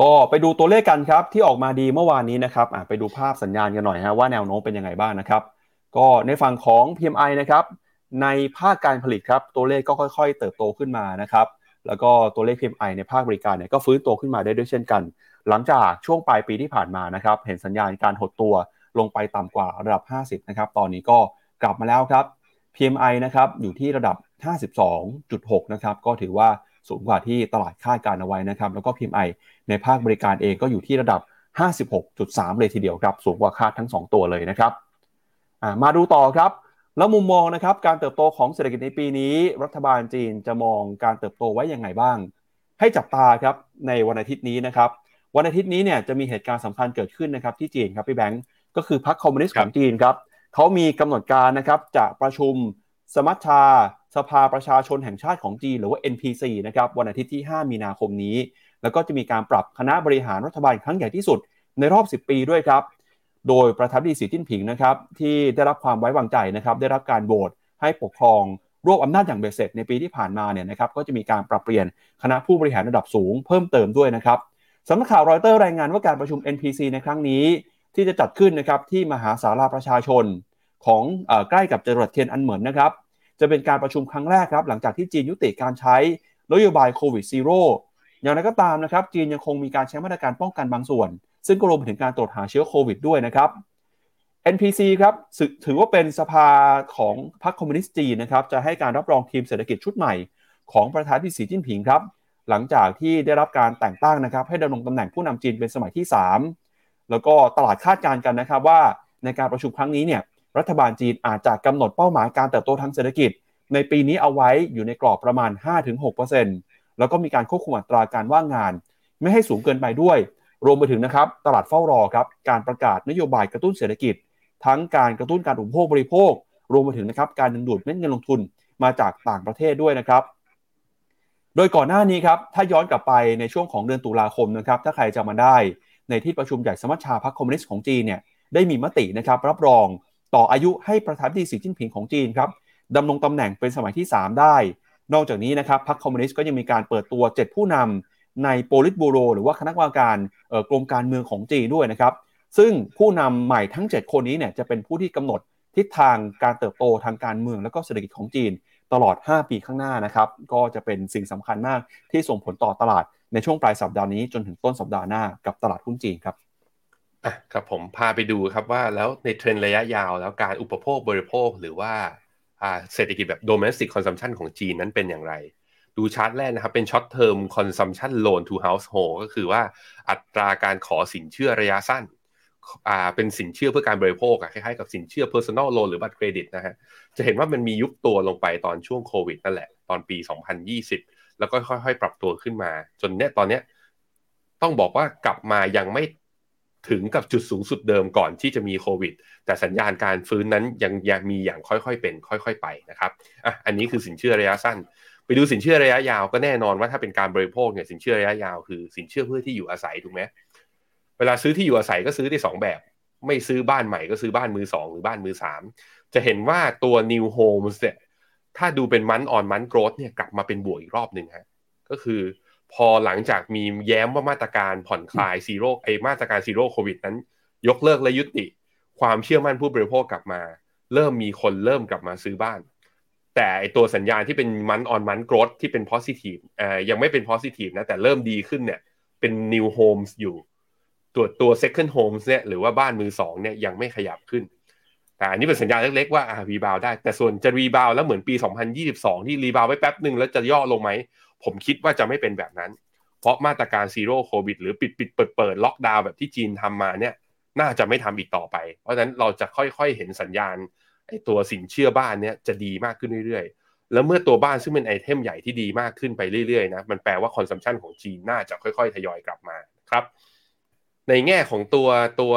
ก็ไปดูตัวเลขกันครับที่ออกมาดีเมื่อวานนี้นะครับไปดูภาพสัญญาณกันหน่อยฮะว่าแนวโน้มเป็นยังไงบ้างนะครับ ก็ในฝั่งของ PMI นะครับในภาคการผลิตครับตัวเลขก็ค่อย ๆ เติบโตขึ้นมานะครับ แล้วก็ตัวเลข PMI ในภาคบริการเนี่ยก็ฟื้นตัวขึ้นมาได้ด้วยเช่นกัน หลังจากช่วงปลายปีที่ผ่านมานะครับเห็นสัญญาณการหดตัวลงไปต่ำกว่าระดับ 50 นะครับ ตอนนี้ก็กลับมาแล้วครับ PMI นะครับอยู่ที่ระดับ 52.6 นะครับก็ถือว่าสูงกว่าที่ตลาดคาดการเอาไว้นะครับ แล้วก็ PMI ในภาคบริการเองก็อยู่ที่ระดับ 56.3 เลยทีเดียวครับ สูงกว่าคาดทั้ง 2 ตัวเลยนะครับมาดูต่อครับ แล้วมุมมองนะครับการเติบโตของเศรษฐกิจในปีนี้ รัฐบาลจีนจะมองการเติบโตไว้อย่างไงบ้าง ให้จับตาครับในวันอาทิตย์นี้นะครับวันอาทิตย์นี้เนี่ยจะมีเหตุการณ์สำคัญเกิดขึ้นนะครับที่จีนครับพี่แบงก์ก็คือพรรคคอมมิวนิสต์ของจีนครับเขามีกำหนดการนะครับจะประชุมสมัชชา สภาประชาชนแห่งชาติของจีนหรือว่า NPC นะครับวันอาทิตย์ที่ 5 มีนาคมนี้ แล้วก็จะมีการปรับคณะบริหารรัฐบาลครั้งใหญ่ที่สุดในรอบ 10 ปีด้วยครับ โดยประธานาธิบดีสีจิ้นผิงนะครับที่ได้รับความไว้วางใจนะครับได้รับการโหวตให้ปกครองรวบอำนาจอย่างเบ็ดเสร็จในปีที่ผ่านมาเนี่ยนะครับก็จะมีการปรับเปลี่ยนคณะผู้บริหารระดับสูงเพิ่มเติมด้วยนะครับสำนักข่าวรอยเตอร์รายงานว่าการประชุม NPC ในครั้งนี้ ที่จะจัดขึ้นนะครับที่มหาสาราประชาชนของอใกล้กับจรวดเทียนอันเหมือนนะครับจะเป็นการประชุมครั้งแรกครับหลังจากที่จีนยุติการใช้นโยบายโควิดซีโร่อย่างไรก็ตามนะครับจีนยังคงมีการใช้มาตรการป้องกันบางส่วน ซึ่งก็รวมไปถึงการตรวจหาเชื้อโควิดด้วยนะครับ NPC ครับถือว่าเป็นสภาของพรรคคอมมิวนิสต์จีนนะครับจะให้การรับรองทีมเศรษฐกิจชุดใหม่ ของประธานาธิบดีสีจิ้นผิงครับ หลังจากที่ได้รับการแต่งตั้งนะครับ ให้ดำรงตำแหน่งผู้นำจีนเป็นสมัยที่ 3 แล้วก็ตลาดคาดการณ์กันนะครับว่าในการประชุมครั้งนี้เนี่ยรัฐบาลจีนอาจจะกำหนดเป้าหมายการเติบโตทางเศรษฐกิจ ในปีนี้เอาไว้อยู่ในกรอบประมาณ 5-6%รแล้วก็มีการควบคุมอัตราการว่างงาน ไม่ให้สูงเกินไปด้วย รวมไปถึงนะครับตลาดเฝ้ารอครับการประกาศนโยบายกระตุ้นเศรษฐกิจ ทั้งการกระตุ้นการอุปโภคบริโภค รวมไปถึงนะครับการดึงดูดเม็ดเงินลงทุนมาจากต่างประเทศด้วยนะครับ โดยก่อนหน้านี้ครับถ้าย้อนกลับไปในช่วงของเดือนตุลาคมนะครับถ้าใครจะมาได้ ในที่ประชุมใหญ่สมัชชาพรรคคอมมิวนิสต์ของจีนเนี่ยได้มีมตินะครับรับรองต่ออายุให้ประธานาธิบดีสีจิ้นผิงของจีนครับดำรงตำแหน่งเป็นสมัยที่ 3 ได้ นอกจากนี้นะครับพรรคคอมมิวนิสต์ก็ยังมีการเปิดตัว 7 ผู้นำ ในโปลิตบูโร หรือว่าคณะกรรมการกรมการเมืองของจีนด้วยนะครับ ซึ่งผู้นำใหม่ทั้ง 7 คนนี้เนี่ยจะเป็นผู้ที่กำหนดทิศทางการเติบโตทางการเมืองและก็เศรษฐกิจของจีนตลอด 5 ปีข้างหน้านะครับ ก็จะเป็นสิ่งสำคัญมากที่ส่งผลต่อตลาดในช่วงปลายสัปดาห์นี้จนถึงต้นสัปดาห์หน้ากับตลาดหุ้นจีนครับอะครับผมพาไปดูครับว่าแล้วในเทรนระยะยาวแล้วการอุปโภคบริโภคหรือว่าเศรษฐกิจแบบ domestic consumption ของจีนนั้นเป็นอย่างไร ดูชาร์ตแรกนะครับ เป็น short term consumption loan to household ก็คือว่าอัตราการขอสินเชื่อระยะสั้นอ่าเป็นสินเชื่อเพื่อการบริโภคอะคล้ายๆกับสินเชื่อ personal loan หรือบัตรเครดิตนะฮะจะเห็นว่ามันมียุบตัวลงไปตอนช่วงโควิดนั่นแหละ ตอนปี 2020 แล้วก็ค่อยๆ ปรับตัวขึ้นมา จนเนี้ยตอนเนี้ยต้องบอกว่ากลับมายังไม่ถึงกับจุดสูงสุดเดิมก่อนที่จะมีโควิด แต่สัญญาณการฟื้นนั้นยังยังมีอย่างค่อยๆเป็น ค่อย ๆ ไปนะครับอะอันนี้คือสินเชื่อระยะสั้น ไปดูสินเชื่อระยะยาวก็แน่นอนว่าถ้าเป็นการบริโภคเนี่ยสินเชื่อระยะยาวคือสินเชื่อเพื่อที่อยู่อาศัยถูกไหมเวลาซื้อที่อยู่อาศัยก็ซื้อได้ 2 แบบ ไม่ซื้อบ้านใหม่ก็ซื้อบ้านมือสองหรือบ้านมือสามจะเห็นว่าตัว new homes เนี่ยถ้าดูเป็น month on month growth เนี่ยกลับมาเป็นบวกอีกรอบหนึ่งฮะก็คือพอหลังจากมีแย้มว่ามาตรการผ่อนคลาย zero ไอมาตรการ zero โควิดนั้น ยกเลิกและยุติ ความเชื่อมั่นผู้บริโภคกลับมา เริ่มมีคนเริ่มกลับมาซื้อบ้าน แต่ไอตัวสัญญาณที่เป็น month on month growth ที่เป็น positive เอ่อยังไม่เป็น positive นะ แต่เริ่มดีขึ้นเนี่ย เป็น new homes อยู่ ตัวตัว second homes เนี่ยหรือว่าบ้านมือสองเนี่ยยังไม่ขยับขึ้น แต่อันนี้เป็นสัญญาณเล็กๆว่าอ่า rebound ได้ แต่ส่วนจะ rebound แล้วเหมือนปี 2022 ที่ rebound ไว้แป๊บหนึ่งแล้วจะย่อลงไหม ผมคิดว่าจะไม่เป็นแบบนั้น เพราะมาตรการ zero โควิดหรือปิดปิดเปิดเปิดล็อกดาวน์แบบที่จีนทำมาเนี่ย น่าจะไม่ทำอีกต่อไป เพราะฉะนั้นเราจะค่อยๆเห็นสัญญาณ ไอ้ตัวสินเชื่อบ้านเนี่ยจะดีมากขึ้นเรื่อยๆ แล้วเมื่อตัวบ้านซึ่งเป็น item ใหญ่ที่ดีมากขึ้นไปเรื่อยๆนะมันแปลว่า consumption ของจีนน่าจะค่อยๆ ทยอยกลับมาครับในแง่ของตัวตัว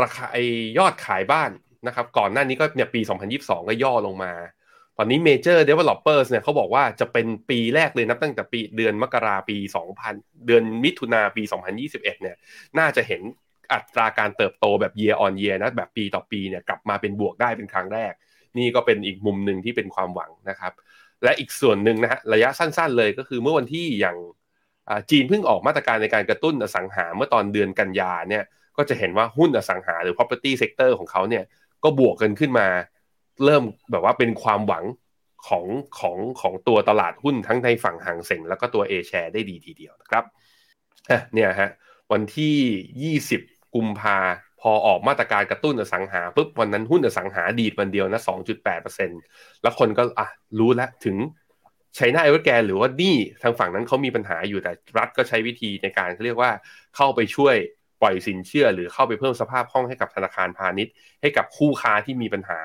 ราคาไอยอดขายบ้านนะครับก่อนหน้านี้ก็เนี่ยปี 2022 ก็ย่อลงมา ตอนนี้ Major Developers เนี่ยเขาบอกว่าจะเป็นปีแรกเลยนับตั้งแต่ปีเดือนมกราปี 2000 เดือนมิถุนาปี 2021 เนี่ยน่าจะเห็น อัตราการเติบโตแบบ year on year นะแบบปีต่อปีเนี่ยกลับมาเป็นบวกได้เป็นครั้งแรก นี่ก็เป็นอีกมุมหนึ่งที่เป็นความหวังนะครับ และอีกส่วนหนึ่งนะฮะระยะสั้นๆเลยก็คือเมื่อวันที่อย่างจีนเพิ่งออกมาตรการในการกระตุ้นอสังหาเมื่อตอนเดือนกันยาเนี่ยก็จะเห็นว่าหุ้นอสังหาหรือ property sector ของเขาเนี่ยก็บวกกันขึ้นมา เริ่มแบบว่าเป็นความหวังของของของตัวตลาดหุ้นทั้งในฝั่งหางเสงแล้วก็ตัว A share ได้ดีทีเดียวนะครับเนี่ยฮะวันที่ 20 กุมภาพอออกมาตรการกระตุ้นอสังหาปุ๊บวันนั้นหุ้นอสังหาดีดวันเดียวนะ2.8%แล้วคนก็อะรู้แล้วถึงใช้หน้าเอเวอร์แกนหรือว่านี่ทางฝั่งนั้นเขามีปัญหาอยู่แต่รัฐก็ใช้วิธีในการเรียกว่าเข้าไปช่วยปล่อยสินเชื่อ หรือเข้าไปเพิ่มสภาพคล่องให้กับธนาคารพาณิชย์ ให้กับคู่ค้าที่มีปัญหา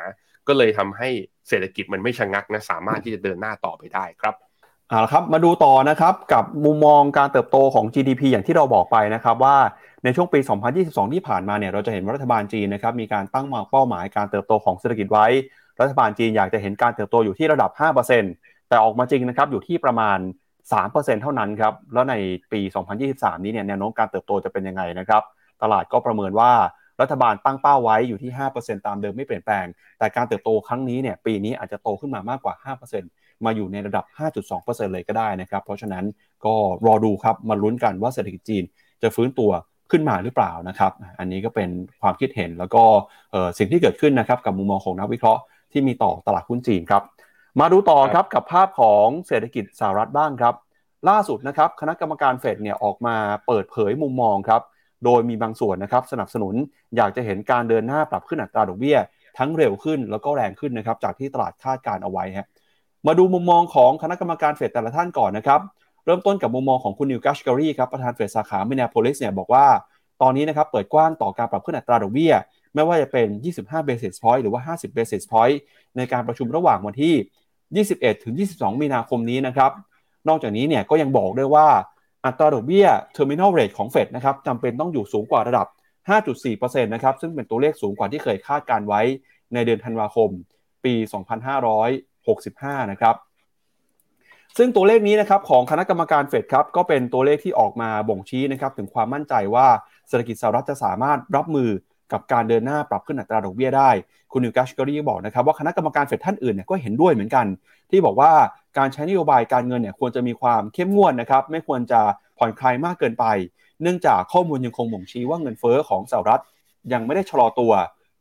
ก็เลยทำให้เศรษฐกิจมันไม่ชะงักนะสามารถที่จะเดินหน้าต่อไปได้ครับ เอาละครับมาดูต่อนะครับกับมุมมองการเติบโตของ GDP อย่างที่เราบอกไปนะครับว่าในช่วงปี 2022 ที่ผ่านมาเนี่ยเราจะเห็นว่ารัฐบาลจีนนะครับมีการตั้งเป้าหมายการเติบโตของเศรษฐกิจไว้ รัฐบาลจีนอยากจะเห็นการเติบโตอยู่ที่ระดับ 5%แต่ออกมาจริงนะครับอยู่ที่ประมาณ 3%เท่านั้นครับแล้วในปี 2023 นี้เนี่ยแนวโน้มการเติบโตจะเป็นยังไงนะครับตลาดก็ประเมินว่ารัฐบาลตั้งเป้าไว้อยู่ที่ 5%ตามเดิมไม่เปลี่ยนแปลง แต่การเติบโตครั้งนี้เนี่ยปีนี้อาจจะโตขึ้นมามากกว่า 5% มาอยู่ในระดับ 5.2%เลยก็ได้นะครับ เพราะฉะนั้นก็รอดูครับมาลุ้นกันว่าเศรษฐกิจจีนจะฟื้นตัวขึ้นมาหรือเปล่านะครับ อันนี้ก็เป็นความคิดเห็นแล้วก็สิ่งที่เกิดขึ้นนะครับกับมุมมองของนักวิเคราะห์ที่มีต่อตลาดหุ้นจีนครับ มาดูต่อครับกับภาพของเศรษฐกิจสหรัฐบ้างครับ ล่าสุดนะครับคณะกรรมการเฟดเนี่ยออกมาเปิดเผยมุมมองครับโดยมีบางส่วนนะครับสนับสนุนอยากจะเห็นการเดินหน้าปรับขึ้นอัตราดอกเบี้ย ทั้งเร็วขึ้นแล้วก็แรงขึ้นนะครับจากที่ตลาดคาดการเอาไว้ฮะ มาดูมุมมองของคณะกรรมการเฟดแต่ละท่านก่อนนะครับ เริ่มต้นกับมุมมองของคุณนิวกัชการีครับประธานเฟดสาขาเมินนาโพลิสเนี่ยบอกว่า ตอนนี้นะครับเปิดกว้างต่อการปรับขึ้นอัตราดอกเบี้ย ไม่ว่าจะเป็น 25 basis point หรือว่า 50 basis point ในการประชุมระหว่างวันที่ 21 ถึง 22 มีนาคมนี้นะครับ นอกจากนี้เนี่ยก็ยังบอกด้วยว่าอัตราดอกเบี้ย terminal rate ของเฟดนะครับจำเป็นต้องอยู่สูงกว่าระดับ 5.4%นะครับซึ่งเป็นตัวเลขสูงกว่าที่เคยคาดการไว้ในเดือนธันวาคม ปี 65 นะครับ ซึ่งตัวเลขนี้นะครับของคณะกรรมการเฟดครับก็เป็นตัวเลขที่ออกมาบ่งชี้นะครับถึงความมั่นใจว่าเศรษฐกิจสหรัฐจะสามารถรับมือกับการเดินหน้าปรับขึ้นอัตราดอกเบี้ยได้ คุณนิวกัชกรีบอกนะครับว่าคณะกรรมการเฟดท่านอื่นเนี่ยก็เห็นด้วยเหมือนกัน ที่บอกว่าการใช้นโยบายการเงินเนี่ยควรจะมีความเข้มงวดนะครับไม่ควรจะผ่อนคลายมากเกินไป เนื่องจากข้อมูลยังคงบ่งชี้ว่าเงินเฟอ้อของสหรัฐยังไม่ได้ชะลอตัว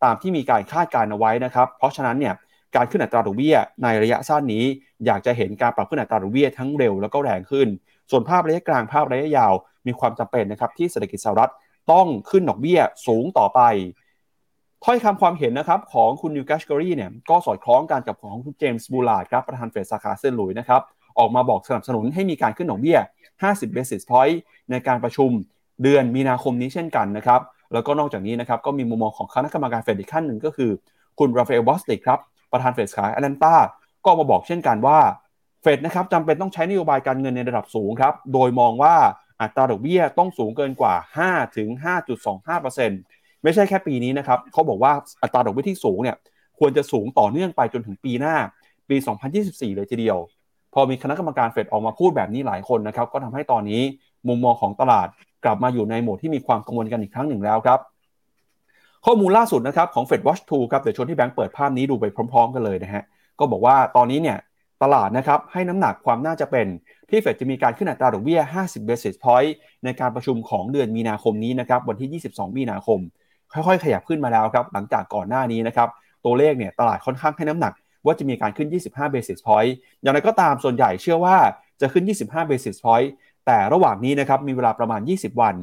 ตามที่มีการคาดการเอาไว้นะครับ เพราะฉะนั้นเนี่ย การขึ้นอัตราดอกเบี้ยในระยะสั้นนี้ อยากจะเห็นการปรับขึ้นอัตราดอกเบี้ยทั้งเร็วแล้วก็แรงขึ้น ส่วนภาพระยะกลางภาพระยะยาว มีความจำเป็นนะครับที่เศรษฐกิจสหรัฐต้องขึ้นดอกเบี้ยสูงต่อไป ถ้อยคำความเห็นนะครับของคุณนีล แคชคารีเนี่ยก็สอดคล้องกันกับของคุณเจมส์บูลาร์ดครับประธานเฟดสาขาเซนต์หลุยนะครับออกมาบอกสนับสนุนให้มีการขึ้นดอกเบี้ย 50 basis point ในการประชุมเดือนมีนาคมนี้เช่นกันนะครับแล้วก็นอกจากนี้นะครับก็มีมุมมองของคณะกรรมการเฟดอีกท่านหนึ่งก็คือ คุณราฟาเอลบอสติกครับ ประธานเฟดสาขาแอตแลนตาก็มาบอกเช่นกันว่าเฟดนะครับจำเป็นต้องใช้นโยบายการเงินในระดับสูงครับ โดยมองว่าอัตราดอกเบี้ยต้องสูงเกินกว่า 5 ถึง 5.25%ไม่ใช่แค่ปีนี้นะครับเขาบอกว่าอัตราดอกเบี้ยที่สูงเนี่ยควรจะสูงต่อเนื่องไปจนถึงปีหน้าปี 2024 เลยทีเดียว พอมีคณะกรรมการเฟดออกมาพูดแบบนี้หลายคนนะครับ ก็ทำให้ตอนนี้มุมมองของตลาดกลับมาอยู่ในโหมดที่มีความกังวลกันอีกครั้งหนึ่งแล้วครับ ข้อมูลล่าสุดนะครับของ Fed Watch 2 ครับเดี๋ยวชวนที่แบงค์เปิดภาพนี้ดูไปพร้อม ๆ กันเลยนะฮะก็บอกว่าตอนนี้เนี่ยตลาดนะครับให้น้ำหนักความน่าจะเป็นที่เฟดจะมีการขึ้นอัตราดอกเบี้ย 50 basis point ในการประชุมของเดือนมีนาคมนี้นะครับวันที่ 22 มีนาคม ค่อยๆ ขยับขึ้นมาแล้วครับหลังจากก่อนหน้านี้นะครับตัวเลขเนี่ยตลาดค่อนข้างให้น้ำหนักว่าจะมีการขึ้น 25 basis point อย่างไรก็ตามส่วนใหญ่เชื่อว่าจะขึ้น 25 basis point แต่ระหว่างนี้นะครับมีเวลาประมาณ 20 วัน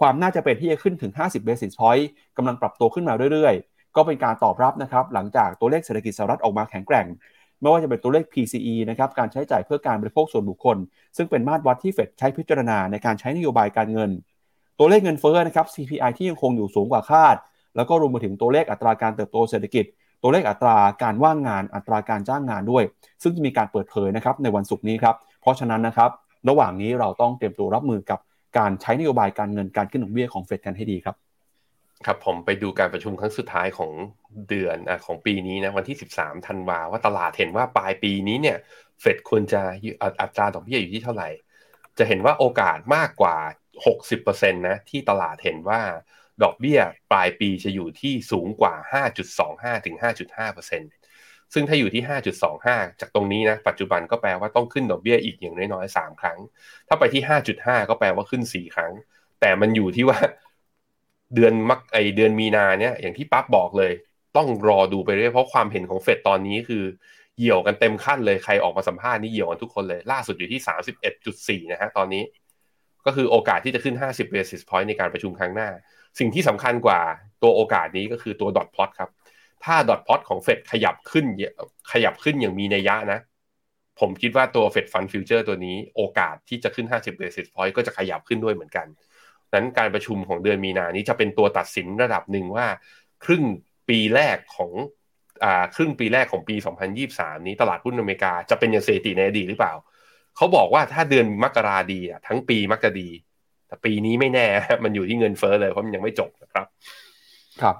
ความน่าจะเป็นที่จะขึ้นถึง 50 basis point กำลังปรับตัวขึ้นมาเรื่อยๆ ก็เป็นการตอบรับนะครับหลังจากตัวเลขเศรษฐกิจสหรัฐออกมาแข็งแกร่ง ไม่ว่าจะเป็นตัวเลข PCE นะครับการใช้จ่ายเพื่อการบริโภคส่วนบุคคล ซึ่งเป็นมาตรวัดที่เฟดใช้พิจารณาในการใช้นโยบายการเงิน ตัวเลขเงินเฟ้อนะครับ CPI ที่ยังคงอยู่สูงกว่าคาด แล้วก็รวมไปถึงตัวเลขอัตราการเติบโตเศรษฐกิจ ตัวเลขอัตราการว่างงานอัตราการจ้างงานด้วย ซึ่งจะมีการเปิดเผยนะครับในวันศุกร์นี้ครับเพราะฉะนั้นนะครับระหว่างนี้เราต้องเตรียมตัวรับมือกับ การใช้นโยบายการเงินการขึ้นดอกเบี้ยของเฟดกันให้ดีครับ ครับผมไปดูการประชุมครั้งสุดท้ายของเดือนอของปีนี้นะวันที่ 13ธันวาว่าตลาดเห็นว่าปลายปีนี้เนี่ยเฟดควรจะอัตราดอกเบี้ยอยู่ที่เท่าไหร่ จะเห็นว่าโอกาสมากกว่า 60%นะที่ตลาดเห็นว่าดอกเบี้ยปลายปีจะอยู่ที่สูงกว่า 5.25ถึง5.5% ซึ่งถ้าอยู่ที่ 5.25 จากตรงนี้นะ ปัจจุบันก็แปลว่าต้องขึ้นดอกเบี้ยอีกอย่างน้อยๆ 3 ครั้ง ถ้าไปที่ 5.5 ก็แปลว่าขึ้น 4 ครั้ง แต่มันอยู่ที่ว่าเดือนมักไอเดือนมีนาเนี่ย อย่างที่ปั๊บบอกเลย ต้องรอดูไปเรื่อยเพราะความเห็นของเฟดตอนนี้คือ เหี่ยวกันเต็มขั้นเลย ใครออกมาสัมภาษณ์นี่เหี่ยวกันทุกคนเลย ล่าสุดอยู่ที่ 31.4 นะฮะตอนนี้ ก็คือโอกาสที่จะขึ้น 50 basis point ในการประชุมครั้งหน้า สิ่งที่สำคัญกว่าตัวโอกาสนี้ก็คือตัวดอทพลอตครับ ถ้าดอทพอตของเฟดขยับขึ้นขยับขึ้นอย่างมีนัยยะนะ ผมคิดว่าตัวเฟดฟันฟิวเจอร์ตัวนี้โอกาสที่จะขึ้น 50 basis point ก็จะขยับขึ้นด้วยเหมือนกัน นั้นการประชุมของเดือนมีนานี้จะเป็นตัวตัดสินระดับหนึ่งว่า ครึ่งปีแรกของอ่าครึ่งปีแรกของปี 2023 นี้ตลาดหุ้นอเมริกาจะเป็นอย่างเศรษฐีในอดีตหรือเปล่า เขาบอกว่าถ้าเดือนมกราดีอะทั้งปีมกจะดี แต่ปีนี้ไม่แน่ มันอยู่ที่เงินเฟ้อเลยเพราะมันยังไม่จบนะครับ ครับ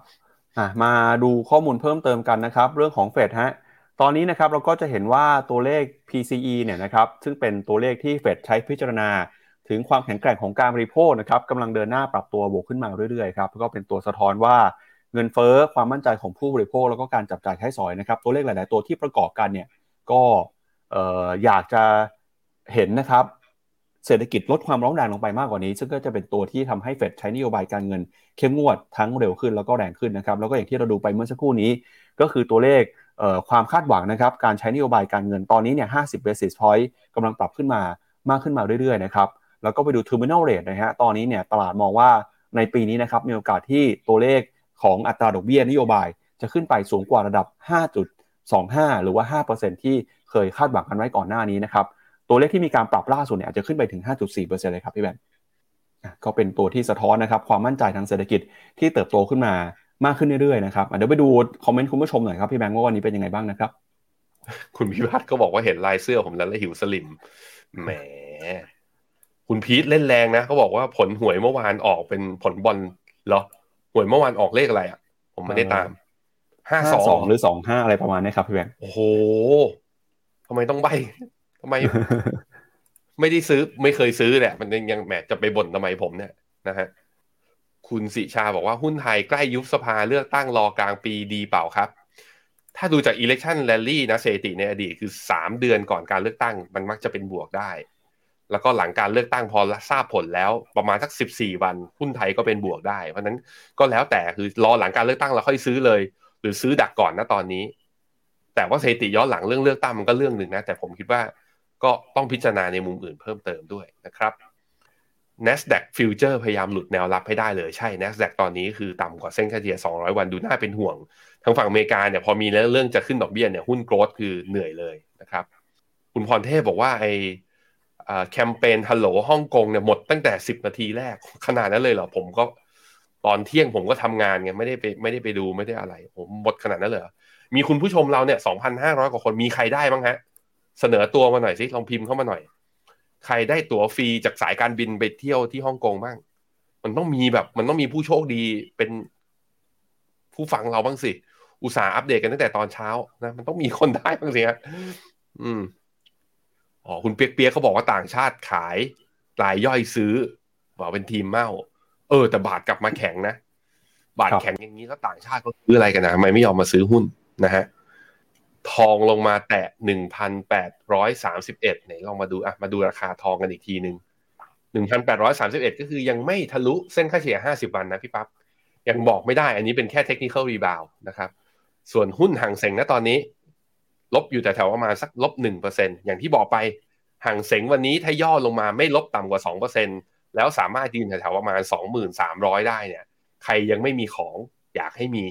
มาดูข้อมูลเพิ่มเติมกันนะครับ เรื่องของเฟดฮะตอนนี้นะครับเราก็จะเห็นว่าตัวเลข PCE เนี่ยนะครับซึ่งเป็นตัวเลขที่เฟดใช้พิจารณา ถึงความแข็งแกร่งของการบริโภคนะครับกำลังเดินหน้าปรับตัวบวกขึ้นมาเรื่อยๆครับแล้วก็เป็นตัวสะท้อนว่าเงินเฟ้อความมั่นใจของผู้บริโภค แล้วก็การจับจ่ายใช้สอยนะครับ ตัวเลขหลาย ๆ ตัวที่ประกอบกันเนี่ยก็อยากจะเห็นนะครับ เศรษฐกิจลดความร้อนแรงลงไปมากกว่านี้ ซึ่งก็จะเป็นตัวที่ทำให้เฟดใช้นโยบายการเงิน เข้มงวดทั้งเร็วขึ้นแล้วก็แรงขึ้นนะครับแล้วก็อย่างที่เราดูไปเมื่อสักครู่นี้ ก็คือตัวเลขความคาดหวังนะครับการใช้นโยบายการเงินตอนนี้เนี่ย50 basis point กำลังปรับขึ้นมามากขึ้นมาเรื่อยๆนะครับแล้วก็ไปดู terminal rate นะฮะตอนนี้เนี่ยตลาดมองว่าในปีนี้นะครับมีโอกาสที่ตัวเลขของอัตราดอกเบี้ยนโยบาย จะขึ้นไปสูงกว่าระดับ 5.25 หรือว่า 5%ที่เคยคาดหวังกันไว้ก่อนหน้านี้นะครับ ตัวเลขที่มีการปรับล่าสุดเนี่ยอาจจะขึ้นไปถึง 5.4%เลยครับพี่แบนก็เป็นตัวที่สะท้อนนะครับความมั่นใจทางเศรษฐกิจที่เติบโตขึ้นมามากขึ้นเรื่อยๆนะครับเดี๋ยวไปดูคอมเมนต์คุณผู้ชมหน่อยครับพี่แบงค์ว่าวันนี้เป็นยังไงบ้างนะครับ คุณพิพัฒน์ก็บอกว่าเห็นลายเสื้อผมแล้วแล้วหิวสลิมแหมคุณพีทเล่นแรงนะเขาบอกว่าผลหวยเมื่อวานออกเป็นผลบอลเหรอหวยเมื่อวานออกเลขอะไรอะ ผมไม่ได้ตามห้าห้าสองสองหรือสองห้าอะไรประมาณนี้ครับพี่แบงค์โอ้โหทำไมต้องใบ ทำไม ไม่ได้ซื้อไม่เคยซื้อแหละ มันยังแหมจะไปบ่นทำไมผมเนี่ยนะฮะคุณสิชาบอกว่าหุ้นไทยใกล้ยุบสภาเลือกตั้งรอกลางปีดีเปล่าครับ ถ้าดูจาก election rally นะเสถิติในอดีตคือสามเดือนก่อนการเลือกตั้ง มันมักจะเป็นบวกได้ แล้วก็หลังการเลือกตั้งพอทราบผลแล้วประมาณสักสิบสี่วัน หุ้นไทยก็เป็นบวกได้ เพราะฉะนั้นก็แล้วแต่คือรอหลังการเลือกตั้งแล้วค่อยซื้อเลย หรือซื้อดักก่อนนะตอนนี้ แต่ว่าสถิติย้อนหลังเรื่องเลือกตั้งมันก็เรื่องหนึ่งนะแต่ผมคิดว่า ก็ต้องพิจารณาในมุมอื่นเพิ่มเติมด้วยนะครับ NASDAQ Future พยายามหลุดแนวรับให้ได้เลยใช่ NASDAQ ตอนนี้คือต่ำกว่าเส้นค่าเฉลี่ย 200 วันดูน่าเป็นห่วง ทางฝั่งอเมริกาเนี่ยพอมีเรื่องจะขึ้นดอกเบี้ยเนี่ยหุ้นโกรดคือเหนื่อยเลยนะครับ คุณพรเทพบอกว่าไอแคมเปญฮัลโหลฮ่องกงเนี่ยหมดตั้งแต่ 10 นาทีแรกขนาดนั้นเลยเหรอ ผมก็ตอนเที่ยงผมก็ทำงานไงไม่ได้ไปไม่ได้ไปดูไม่ได้อะไร ผมหมดขนาดนั้นเลยเหรอมีคุณผู้ชมเราเนี่ย 2,500 กว่าคนมีใครได้บ้างฮะ เสนอตัวมาหน่อยสิลองพิมพ์เข้ามาหน่อย ใครได้ตั๋วฟรีจากสายการบินไปเที่ยวที่ฮ่องกงบ้าง มันต้องมีแบบ มันต้องมีผู้โชคดีเป็นผู้ฟังเราบ้างสิ อุตส่าห์อัปเดตกันตั้งแต่ตอนเช้านะมันต้องมีคนได้บ้างสิฮะอืมอ๋อคุณเปียกเปียกเขาบอกว่าต่างชาติขายรายย่อยซื้อบอกเป็นทีมเมาเออ แต่บาทกลับมาแข็งนะ บาทแข็งอย่างนี้แล้วต่างชาติเขาซื้ออะไรกันนะทำไมไม่ยอมมาซื้อหุ้นนะฮะ ทองลงมาแตะหนึ่งพันแปดร้อยสามสิบเอ็ดไหนลองมาดูอะมาดูราคาทองกันอีกทีหนึ่งหนึ่งพันแปดร้อยสามสิบเอ็ดก็คือยังไม่ทะลุเส้นค่าเฉลี่ยห้าสิบวันนะพี่ปับ๊บยังบอกไม่ได้อันนี้เป็นแค่ technical rebound นะครับ ส่วนหุ้นฮั่งเส็งนะตอนนี้ ลบอยู่แต่แถวประมาณสักลบหนึ่งเปอร์เซ็นอย่างที่บอกไปฮั่งเส็งวันนี้ถ้าย่อลงมาไม่ลบต่ำกว่าสองเปอร์เซ็นแล้วสามารถยืนแถวประมาณสองหมื่นสามร้อยได้เนี่ย ใครยังไม่มีของอยากให้มี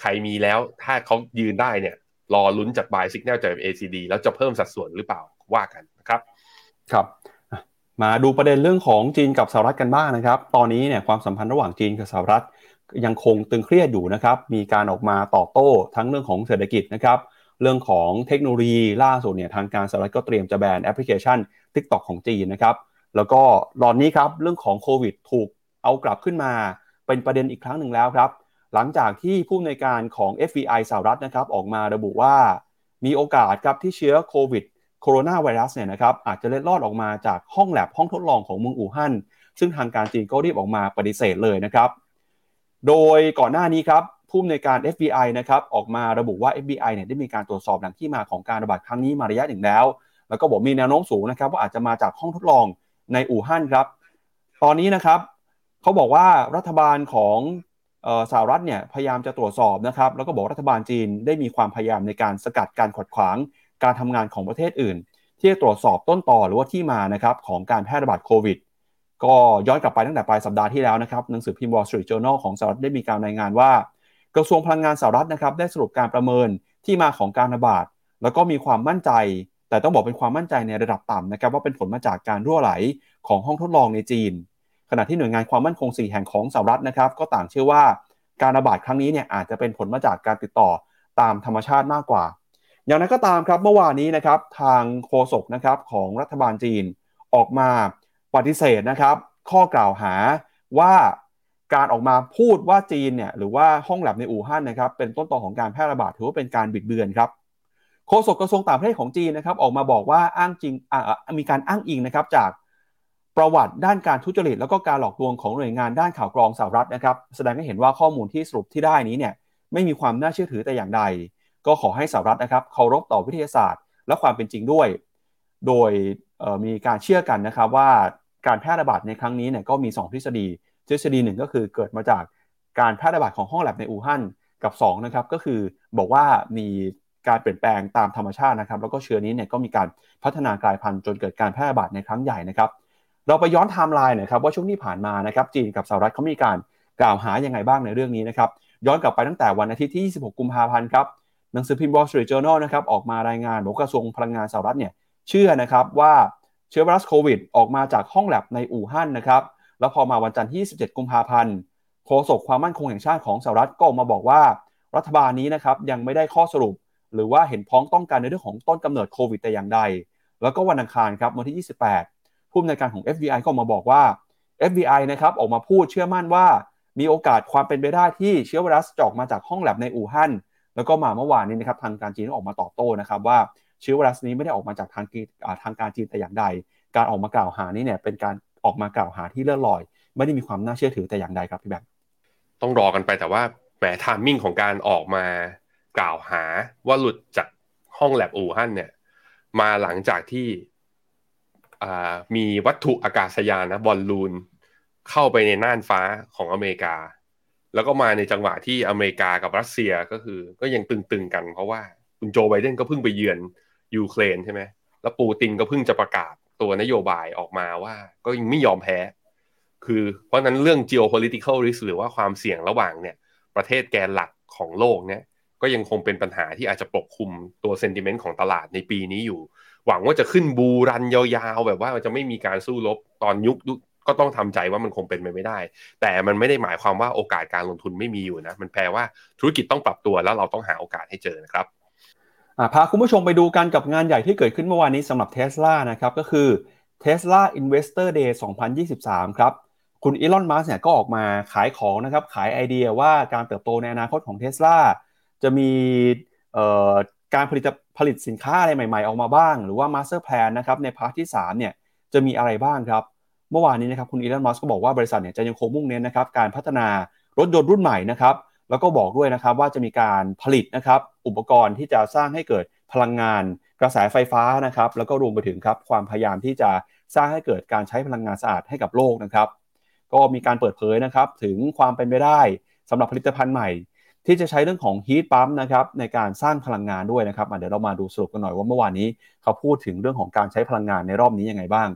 ใครมีแล้วถ้าเขายืนได้เนี่ย รอลุ้นจาก buy signal จาก MACD แล้วจะเพิ่มสัดส่วนหรือเปล่าว่ากันนะครับ ครับมาดูประเด็นเรื่องของจีนกับสหรัฐกันบ้างนะครับ ตอนนี้เนี่ยความสัมพันธ์ระหว่างจีนกับสหรัฐยังคงตึงเครียดอยู่นะครับ มีการออกมาตอบโต้ทั้งเรื่องของเศรษฐกิจนะครับ เรื่องของเทคโนโลยีล่าสุดเนี่ยทางการสหรัฐก็เตรียมจะแบนแอปพลิเคชัน TikTok ของจีนนะครับ แล้วก็ตอนนี้ครับเรื่องของโควิดถูกเอากลับขึ้นมา เป็นประเด็นอีกครั้งหนึ่งแล้วครับ หลังจากที่ผู้อำนวยการของ FBI สหรัฐนะครับออกมาระบุว่ามีโอกาสครับที่เชื้อโควิดโคโรนาไวรัสเนี่ยนะครับอาจจะเล็ดลอดออกมาจากห้องแลบห้องทดลองของเมืองอู่ฮั่นซึ่งทางการจีนก็รีบออกมาปฏิเสธเลยนะครับ โดยก่อนหน้านี้ครับผู้อำนวยการ FBI นะครับออกมาระบุว่า FBI เนี่ยได้มีการตรวจสอบแหล่งที่มาของการระบาดครั้งนี้มาระยะหนึ่งแล้ว แล้วก็บอกมีแนวโน้มสูงนะครับว่าอาจจะมาจากห้องทดลองในอู่ฮั่นครับ ตอนนี้นะครับเขาบอกว่ารัฐบาลของ สหรัฐเนี่ยพยายามจะตรวจสอบนะครับแล้วก็บอกรัฐบาลจีนได้มีความพยายามในการสกัดการขัดขวางการทำงานของประเทศอื่น ที่จะตรวจสอบต้นต่อหรือว่าที่มานะครับของการแพร่ระบาดโควิดก็ย้อนกลับไปตั้งแต่ปลายสัปดาห์ที่แล้วนะครับหนังสือพิมพ์ Wall Street Journal ของสหรัฐได้มีการรายงานว่า กระทรวงพลังงานสหรัฐนะครับได้สรุปการประเมินที่มาของการระบาด แล้วก็มีความมั่นใจ แต่ต้องบอกเป็นความมั่นใจในระดับต่ำนะครับว่าเป็นผลมาจากการรั่วไหลของห้องทดลองในจีน ขณะที่หน่วยงานความมั่นคง 4 แห่งของสหรัฐนะครับ ก็ต่างเชื่อว่าการระบาดครั้งนี้เนี่ยอาจจะเป็นผลมาจากการติดต่อตามธรรมชาติมากกว่า อย่างนั้นก็ตามครับเมื่อวานนี้นะครับทางโฆษกนะครับของรัฐบาลจีนออกมาปฏิเสธนะครับข้อกล่าวหาว่าการออกมาพูดว่าจีนเนี่ยหรือว่าห้องแลบในอู่ฮั่นนะครับเป็นต้นตอของการแพร่ระบาดถือว่าเป็นการบิดเบือนครับโฆษกกระทรวงต่างประเทศของจีนนะครับออกมาบอกว่าอ้างจริงมีการอ้างอิงนะครับจาก ประวัติด้านการทุจริต แล้วก็การหลอกลวงของหน่วยงานด้านข่าวกรองสหรัฐนะครับแสดงให้เห็นว่าข้อมูลที่สรุปที่ได้นี้เนี่ยไม่มีความน่าเชื่อถือแต่อย่างใด ก็ขอให้สหรัฐนะครับเคารพต่อวิทยาศาสตร์ และความเป็นจริงด้วย โดยมีการเชื่อกันนะครับว่าการแพร่ระบาดในครั้งนี้เนี่ยก็มี 2 ทฤษฎี ทฤษฎีหนึ่งก็คือเกิดมาจากการแพร่ระบาดของห้องแลบในอู่ฮั่นกับ2นะครับก็คือบอกว่ามีการเปลี่ยนแปลงตามธรรมชาตินะครับ แล้วก็เชื้อนี้เนี่ยก็มีการพัฒนากลายพันธุ์จนเกิดการแพร่ระบาดในครั้งใหญ่นะครับ เราไปย้อนไทม์ไลน์หนะครับว่าช่วงที่ผ่านมานะครับจีนกับสหรัฐเขามีการกล่าวหายังไงบ้างในเรื่องนี้นะครับย้อนกลับไปตั้งแต่วันอาทิตย์ที่ 26 กุมภาพันธ์ครับหนังสือพิมพ์ Wall Street Journal นะครับออกมารายงานบอกกระทรวงพลังงานสหรัฐเนี่ยเชื่อนะครับว่าเชื้อไวรัสโควิดออกมาจากห้องแลบในอู่ฮั่นนะครับแล้วพอมาวันจันทร์ที่ 27 กุมภาพันธ์โฆษกความมั่นคงแห่งชาติของสหรัฐก็ออกมาบอกว่า รัฐบาลนี้นะครับยังไม่ได้ข้อสรุป หรือว่าเห็นพ้องต้องการในเรื่องของต้นกำเนิดโควิดแต่อย่างใด แล้วก็วันอังคารครับวันที่ 28 ผู้อำนวยการของ FBI ก็ออกมาบอกว่า FBI นะครับออกมาพูดเชื่อมั่นว่า มีโอกาสความเป็นไปได้ที่เชื้อไวรัสจออกมาจากห้องแลบในอู่ฮั่นแล้วก็มาเมื่อวานนี้นะครับทางการจีนออกมาตอบโต้นะครับว่าเชื้อไวรัสนี้ไม่ได้ออกมาจากทางทางการจีนแต่อย่างใด การออกมากล่าวหานี้เนี่ยเป็นการออกมากล่าวหาที่เลื่อนลอย ไม่ได้มีความน่าเชื่อถือแต่อย่างใดครับพี่แบงค์ต้องรอกันไปแต่ว่าแหม timing ของการออกมากล่าวหาว่าหลุดจากห้องแลบอู่ฮั่นเนี่ยมาหลังจากที่ มีวัตถุอากาศยานนะบอลลูนเข้าไปในน่านฟ้าของอเมริกา แล้วก็มาในจังหวะที่อเมริกากับรัสเซียก็คือ ก็ยังตึงๆกัน เพราะว่าคุณโจไบเดนก็เพิ่งไปเยือนยูเครนใช่ไหมแล้วปูตินก็เพิ่งจะประกาศตัวนโยบายออกมาว่า ก็ยังไม่ยอมแพ้ คือเพราะนั้นเรื่อง geopolitical risk หรือว่าความเสี่ยงระหว่างเนี่ย ประเทศแกนหลักของโลกเนี่ยก็ยังคงเป็นปัญหาที่อาจจะปกคลุมตัวเซนติเมนต์ของตลาดในปีนี้อยู่ หวังว่าจะขึ้นบูรันยาวๆ แบบว่าจะไม่มีการสู้รบตอนยุคก็ต้องทำใจว่ามันคงเป็นไปไม่ได้ แต่มันไม่ได้หมายความว่าโอกาสการลงทุนไม่มีอยู่นะ มันแปลว่าธุรกิจต้องปรับตัวแล้วเราต้องหาโอกาสให้เจอนะครับพาคุณผู้ชมไปดูกันกับงานใหญ่ที่เกิดขึ้นเมื่อวานนี้สำหรับ Tesla นะครับก็คือ Tesla Investor Day 2023 ครับ คุณอีลอน มัสก์เนี่ยก็ออกมาขายของนะครับ ขายไอเดียว่าการเติบโตในอนาคตของ Tesla จะมี การผลิตผลิตสินค้าอะไรใหม่ๆ ออกมาบ้าง หรือว่า Master Plan นะครับใน part ที่3เนี่ยจะมีอะไรบ้างครับ เมื่อวานนี้นะครับคุณอีลอนมัสก์ก็บอกว่าบริษัทเนี่ยจะยังคงมุ่งเน้นนะครับการพัฒนารถยนต์รุ่นใหม่นะครับแล้วก็บอกด้วยนะครับว่าจะมีการผลิตนะครับอุปกรณ์ที่จะสร้างให้เกิดพลังงานกระแสไฟฟ้านะครับแล้วก็รวมไปถึงครับความพยายามที่จะสร้างให้เกิดการใช้พลังงานสะอาดให้กับโลกนะครับ ก็มีการเปิดเผยนะครับถึงความเป็นไปได้สำหรับผลิตภัณฑ์ใหม่ ที่จะใช้เรื่องของฮีทปั๊มนะครับในการสร้างพลังงานด้วยนะครับเดี๋ยวเรามาดูสรุปกันหน่อยว่าเมื่อวานนี้เขาพูดถึงเรื่องของการใช้พลังงานในรอบนี้ยังไงบ้าง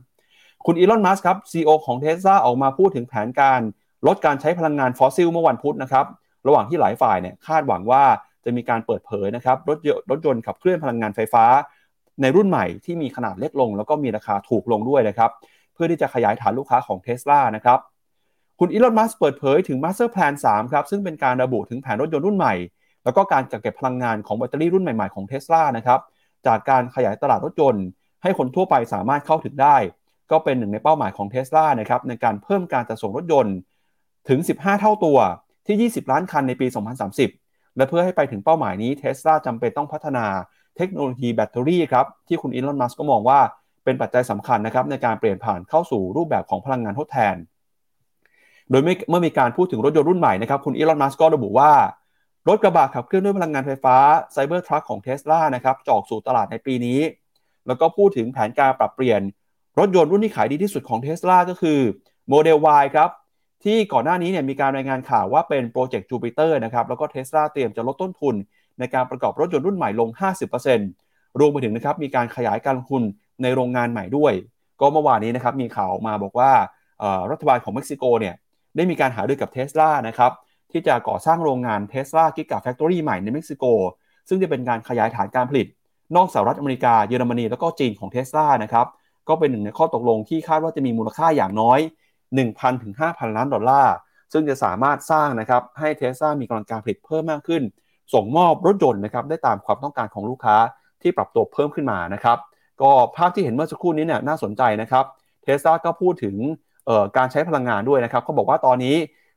คุณอีลอนมัสก์ครับ CEO ของเทสลาออกมาพูดถึงแผนการลดการใช้พลังงานฟอสซิลเมื่อวันพุธนะครับระหว่างที่หลายฝ่ายเนี่ยคาดหวังว่าจะมีการเปิดเผยนะครับรถยรถยนต์ขับเคลื่อนพลังงานไฟฟ้า ในรุ่นใหม่ที่มีขนาดเล็กลง แล้วก็มีราคาถูกลงด้วยนะครับ เพื่อที่จะขยายฐานลูกค้าของเท s l a นะครับ คุณอีลอนมัสก์เปิดเผยถึง Master Plan 3 ครับ ซึ่งเป็นการระบุถึงแผนรถยนต์รุ่นใหม่ แล้วก็การจัดเก็บพลังงานของแบตเตอรี่รุ่นใหม่ ๆ ของเท s l a นะครับ จากการขยายตลาดรถยนต์ ให้คนทั่วไปสามารถเข้าถึงได้ ก็เป็นหนึ่งในเป้าหมายของเท s l a นะครับในการเพิ่มการจัดส่งรถยนต์ถึง 15 เท่าตัวที่ 20 ล้านคันในปี 2030 และเพื่อให้ไปถึงเป้าหมายนี้เทสลาจำเป็นต้องพัฒนาเทคโนโลยีแบตเตอรี่ครับที่คุณอีลอนมัสก์ก็มองว่าเป็นปัจจัยสำคัญนะครับในการเปลี่ยนผ่านเข้าสู่รูปแบบของพลังงานทดแทน โดยเมื่อมีการพูดถึงรถยนต์รุ่นใหม่นะครับ คุณอีลอน มัสก์ก็ระบุว่า รถกระบะขับเคลื่อนด้วยพลังงานไฟฟ้า Cybertruck ของเทสลานะครับจะออกสู่ตลาดในปีนี้ แล้วก็พูดถึงแผนการปรับเปลี่ยน รถยนต์รุ่นที่ขายดีที่สุดของเทสลาก็คือโมเดล Y ครับที่ก่อนหน้านี้เนี่ยมีการรายงานข่าวว่าเป็น Project Jupiter นะครับแล้วก็เทสลาเตรียมจะลดต้นทุน ในการประกอบรถยนต์รุ่นใหม่ลง 50%รวมไปถึงนะครับมีการขยายการลงทุนในโรงงานใหม่ด้วย ก็เมื่อวานนี้นะครับมีข่าวมาบอกว่ารัฐบาลของเม็กซิโกเนี่ย ได้มีการหารือกับเทสลานะครับที่จะก่อสร้างโรงงานเทสลา Gigafactory ใหม่ในเม็กซิโก ซึ่งจะเป็นการขยายฐานการผลิต นอกสหรัฐอเมริกาเยอรมนีแล้วก็จีนของเทสลานะครับก็เป็นหนึ่งในข้อตกลงที่คาดว่าจะมีมูลค่าอย่างน้อย 1,000ถึง5,000 ล้านดอลลาร์ ซึ่งจะสามารถสร้างนะครับให้เทสลามีกำลังการผลิตเพิ่มมากขึ้น ส่งมอบรถยนต์นะครับได้ตามความต้องการของลูกค้าที่ปรับตัวเพิ่มขึ้นมานะครับก็ภาพที่เห็นเมื่อสักครู่นี้เนี่ยน่าสนใจนะครับเทสซาก็พูดถึง การใช้พลังงานด้วยนะครับเขาบอกว่าตอนนี้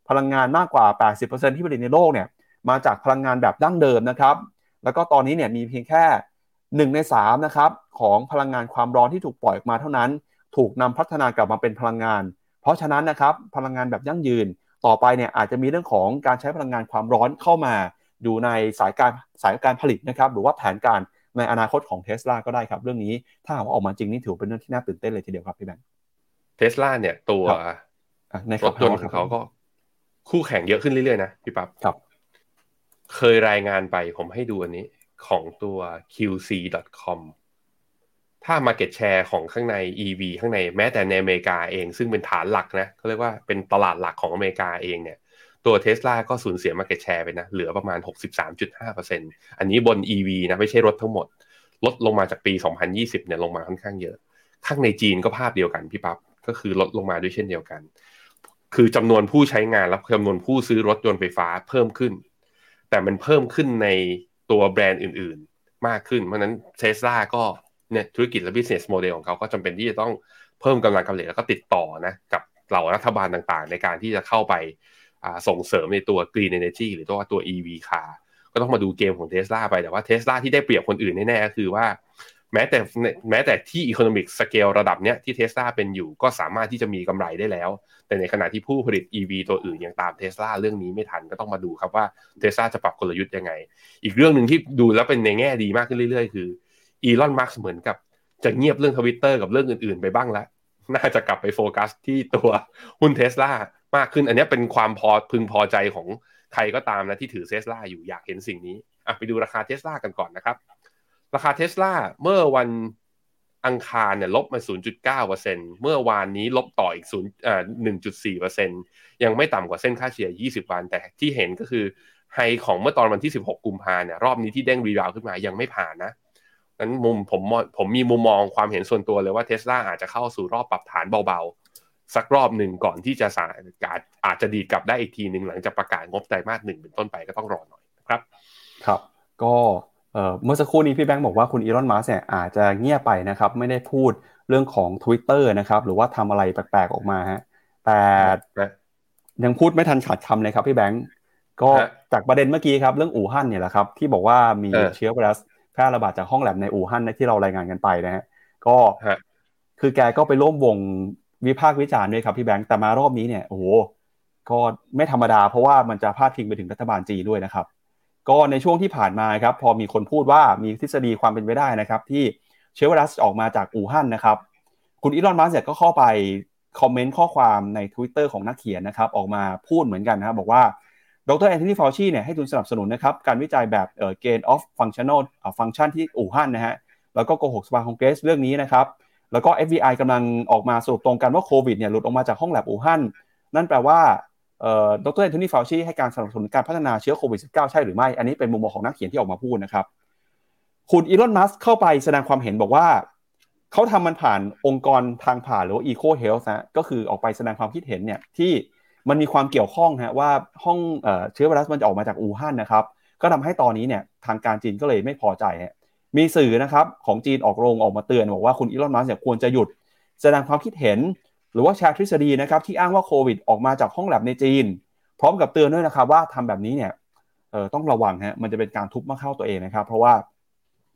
พลังงานมากกว่า 80%ที่ผลิตในโลกเนี่ยมาจากพลังงานแบบดั้งเดิมนะครับ แล้วก็ตอนนี้เนี่ยมีเพียงแค่ 1 ใน3นะครับของพลังงานความร้อนที่ถูกปล่อยออกมาเท่านั้น ถูกนำพัฒนากลับมาเป็นพลังงาน เพราะฉะนั้นนะครับพลังงานแบบยั่งยืน ต่อไปเนี่ยอาจจะมีเรื่องของการใช้พลังงานความร้อนเข้ามา อยู่ในสายการสายการผลิตนะครับหรือว่าแผนการในอนาคตของเทสลาก็ได้ครับ เรื่องนี้ถ้าหากว่าออกมาจริงนี่ถือเป็นเรื่องที่น่าตื่นเต้นเลยทีเดียวครับพี่แบงค์ เทสลาเนี่ยตัวรถยนต์ของเขาก็ คู่แข่งเยอะขึ้นเรื่อยๆนะพี่ปั๊บครับ เคยรายงานไปผมให้ดูอันนี้ของตัว qc.com ถ้า Market Share ของข้างใน EV ข้างในแม้แต่ในอเมริกาเอง ซึ่งเป็นฐานหลักนะเขาเรียกว่าเป็นตลาดหลักของอเมริกาเองเนี่ย ตัวเท s l a ก็สูญเสีย Market Share ไปนะ เหลือประมาณ 63.5%อันนี้บน EV นะ ไม่ใช่รถทั้งหมด ลดลงมาจากปี 2020 เนี่ยลงมาค่อนข้างเยอะ ข้างในจีนก็ภาพเดียวกันพี่ปับ๊บ ก็คือลดลงมาด้วยเช่นเดียวกัน คือจำนวนผู้ใช้งานและจำนวนผู้ซื้อรถยนต์ไฟฟ้าเพิ่มขึ้น แต่มันเพิ่มขึ้นในตัวแบรนด์อื่นๆ มากขึ้น เพราะนั้นเทสลาก็เนี่ยธุรกิจและ business model ของเขาก็จำเป็นที่จะต้องเพิ่มกำลังการผลิตแล้วก็ติดต่อนะกับเหล่ารัฐบาลต่างๆ ในการที่จะเข้าไปส่งเสริมในตัว green energy หรือตัวตัว EV car ก็ต้องมาดูเกมของเทสลาไปแต่ว่าเทสลาที่ได้เปรียบคนอื่นแน่ๆก็คือว่า แม้แต่แม้แต่ที่ economic scale ระดับเนี้ยที่เทสลาเป็นอยู่ก็สามารถที่จะมีกำไรได้แล้ว แต่ในขณะที่ผู้ผลิต EV ตัวอื่นยังตามเทสลาเรื่องนี้ไม่ทันก็ต้องมาดูครับว่าเทสลาจะปรับกลยุทธ์ยังไง อีกเรื่องหนึ่งที่ดูแล้วเป็นในแง่ดีมากขึ้นเรื่อยๆ คืออีลอนมัสก์เหมือนกับจะเงียบเรื่องทวิตเตอร์กับเรื่องอื่นๆ ไปบ้างแล้ว น่าจะกลับไปโฟกัสที่ตัวหุ้นเทสลามากขึ้น อันนี้เป็นความพอพึงพอใจของใครก็ตามนะที่ถือเทสลาอยู่อยากเห็นสิ่งนี้อะไปดูราคาเทสลากันก่อนนะครับ ราคาเทสลาเมื่อวันอังคารเนี่ยลบมา 0.9%เมื่อวานนี้ลบต่ออีก0อ่า1.4%ยังไม่ต่ำกว่าเส้นค่าเฉลี่ย 20 วัน แต่ที่เห็นก็คือ high ของเมื่อตอนวันที่ 16 กุมภาเนี่ยรอบนี้ที่เด้ง rebound ขึ้นมายังไม่ผ่านนะนั้นมุมผมผมมีมุมมองความเห็นส่วนตัวเลยว่าเทสลาอาจจะเข้าสู่รอบปรับฐานเบาๆ สักรอบหนึ่งก่อนที่จะสาอาจอาจจะดีดกลับได้อีกทีหนึ่งหลังจากประกาศงบไตรมาสหนึ่งเป็นต้นไปก็ต้องรอหน่อยครับ ครับ ก็ เมื่อสักครู่นี้พี่แบงค์บอกว่าคุณอีลอนมัสเนี่ยอาจจะเงียบไปนะครับ ไม่ได้พูดเรื่องของ Twitter นะครับ หรือว่าทำอะไรแปลกๆออกมาฮะแต่ยังพูดไม่ทันขาดคำเลยครับพี่แบงค์ก็จากประเด็นเมื่อกี้ครับเรื่องอู่ฮั่นเนี่ยแหละครับ ที่บอกว่ามีเชื้อไวรัสแพร่ระบาดจากห้องแลบในอู่ฮั่นที่เรารายงานกันไปนะฮะก็คือแกก็ไปร่วมวงวิพากษ์วิจารณ์ด้วยครับพี่แบงค์แต่มารอบนี้เนี่ยโอ้โหก็ไม่ธรรมดาเพราะว่ามันจะพาดพิงไปถึงรัฐบาลจีนด้วยนะครับ ก็ในช่วงที่ผ่านมาครับพอมีคนพูดว่ามีทฤษฎีความเป็นไปได้นะครับ ที่เชื้อไวรัสออกมาจากอู่ฮั่นนะครับ คุณอีลอนมัสก์ก็เข้าไปคอมเมนต์ข้อความใน Twitter ของนักเขียนนะครับ ออกมาพูดเหมือนกันนะครับบอกว่าดรแอนโทนีฟาวชีเนี่ยให้ทุนสนับสนุนนะครับการวิจัยแบบเอ่อ gain of functional function ที่อู่ฮั่นนะฮะแล้วก็โกหกสภาคองเกรสเรื่องนี้นะครับ แล้วก็ FBI กำลังออกมาสรุปตรงกันว่าโควิดเนี่ยหลุดออกมาจากห้องแลบอู่ฮั่นนั่นแปลว่า ดรแอนโทนีฟาวชีให้การสนับสนุนการพัฒนาเชื้อโควิด -19 ใช่หรือไม่ อันนี้เป็นมุมมองของนักเขียนที่ออกมาพูดนะครับ คุณอีลอน มัสเข้าไปแสดงความเห็นบอกว่า เขาทำมันผ่านองค์กรทางผ่านหรือว่า Eco Health นะ ก็คือออกไปแสดงความคิดเห็นเนี่ยที่มันมีความเกี่ยวข้องฮะว่าห้องเชื้อไวรัสมันจะออกมาจากอู่ฮั่นนะครับ ก็ทำให้ตอนนี้เนี่ยทางการจีนก็เลยไม่พอใจ มีสื่อนะครับของจีนออกโรงออกมาเตือนบอกว่าคุณอีลอน มัสเนี่ยควรจะหยุดแสดงความคิดเห็น หรือว่าแชร์ทฤษฎีนะครับที่อ้างว่าโควิดออกมาจากห้องแลบในจีน พร้อมกับเตือนด้วยนะครับว่าทำแบบนี้เนี่ยเออต้องระวังฮะมันจะเป็นการทุบมะเข้าตัวเองนะครับ เพราะว่า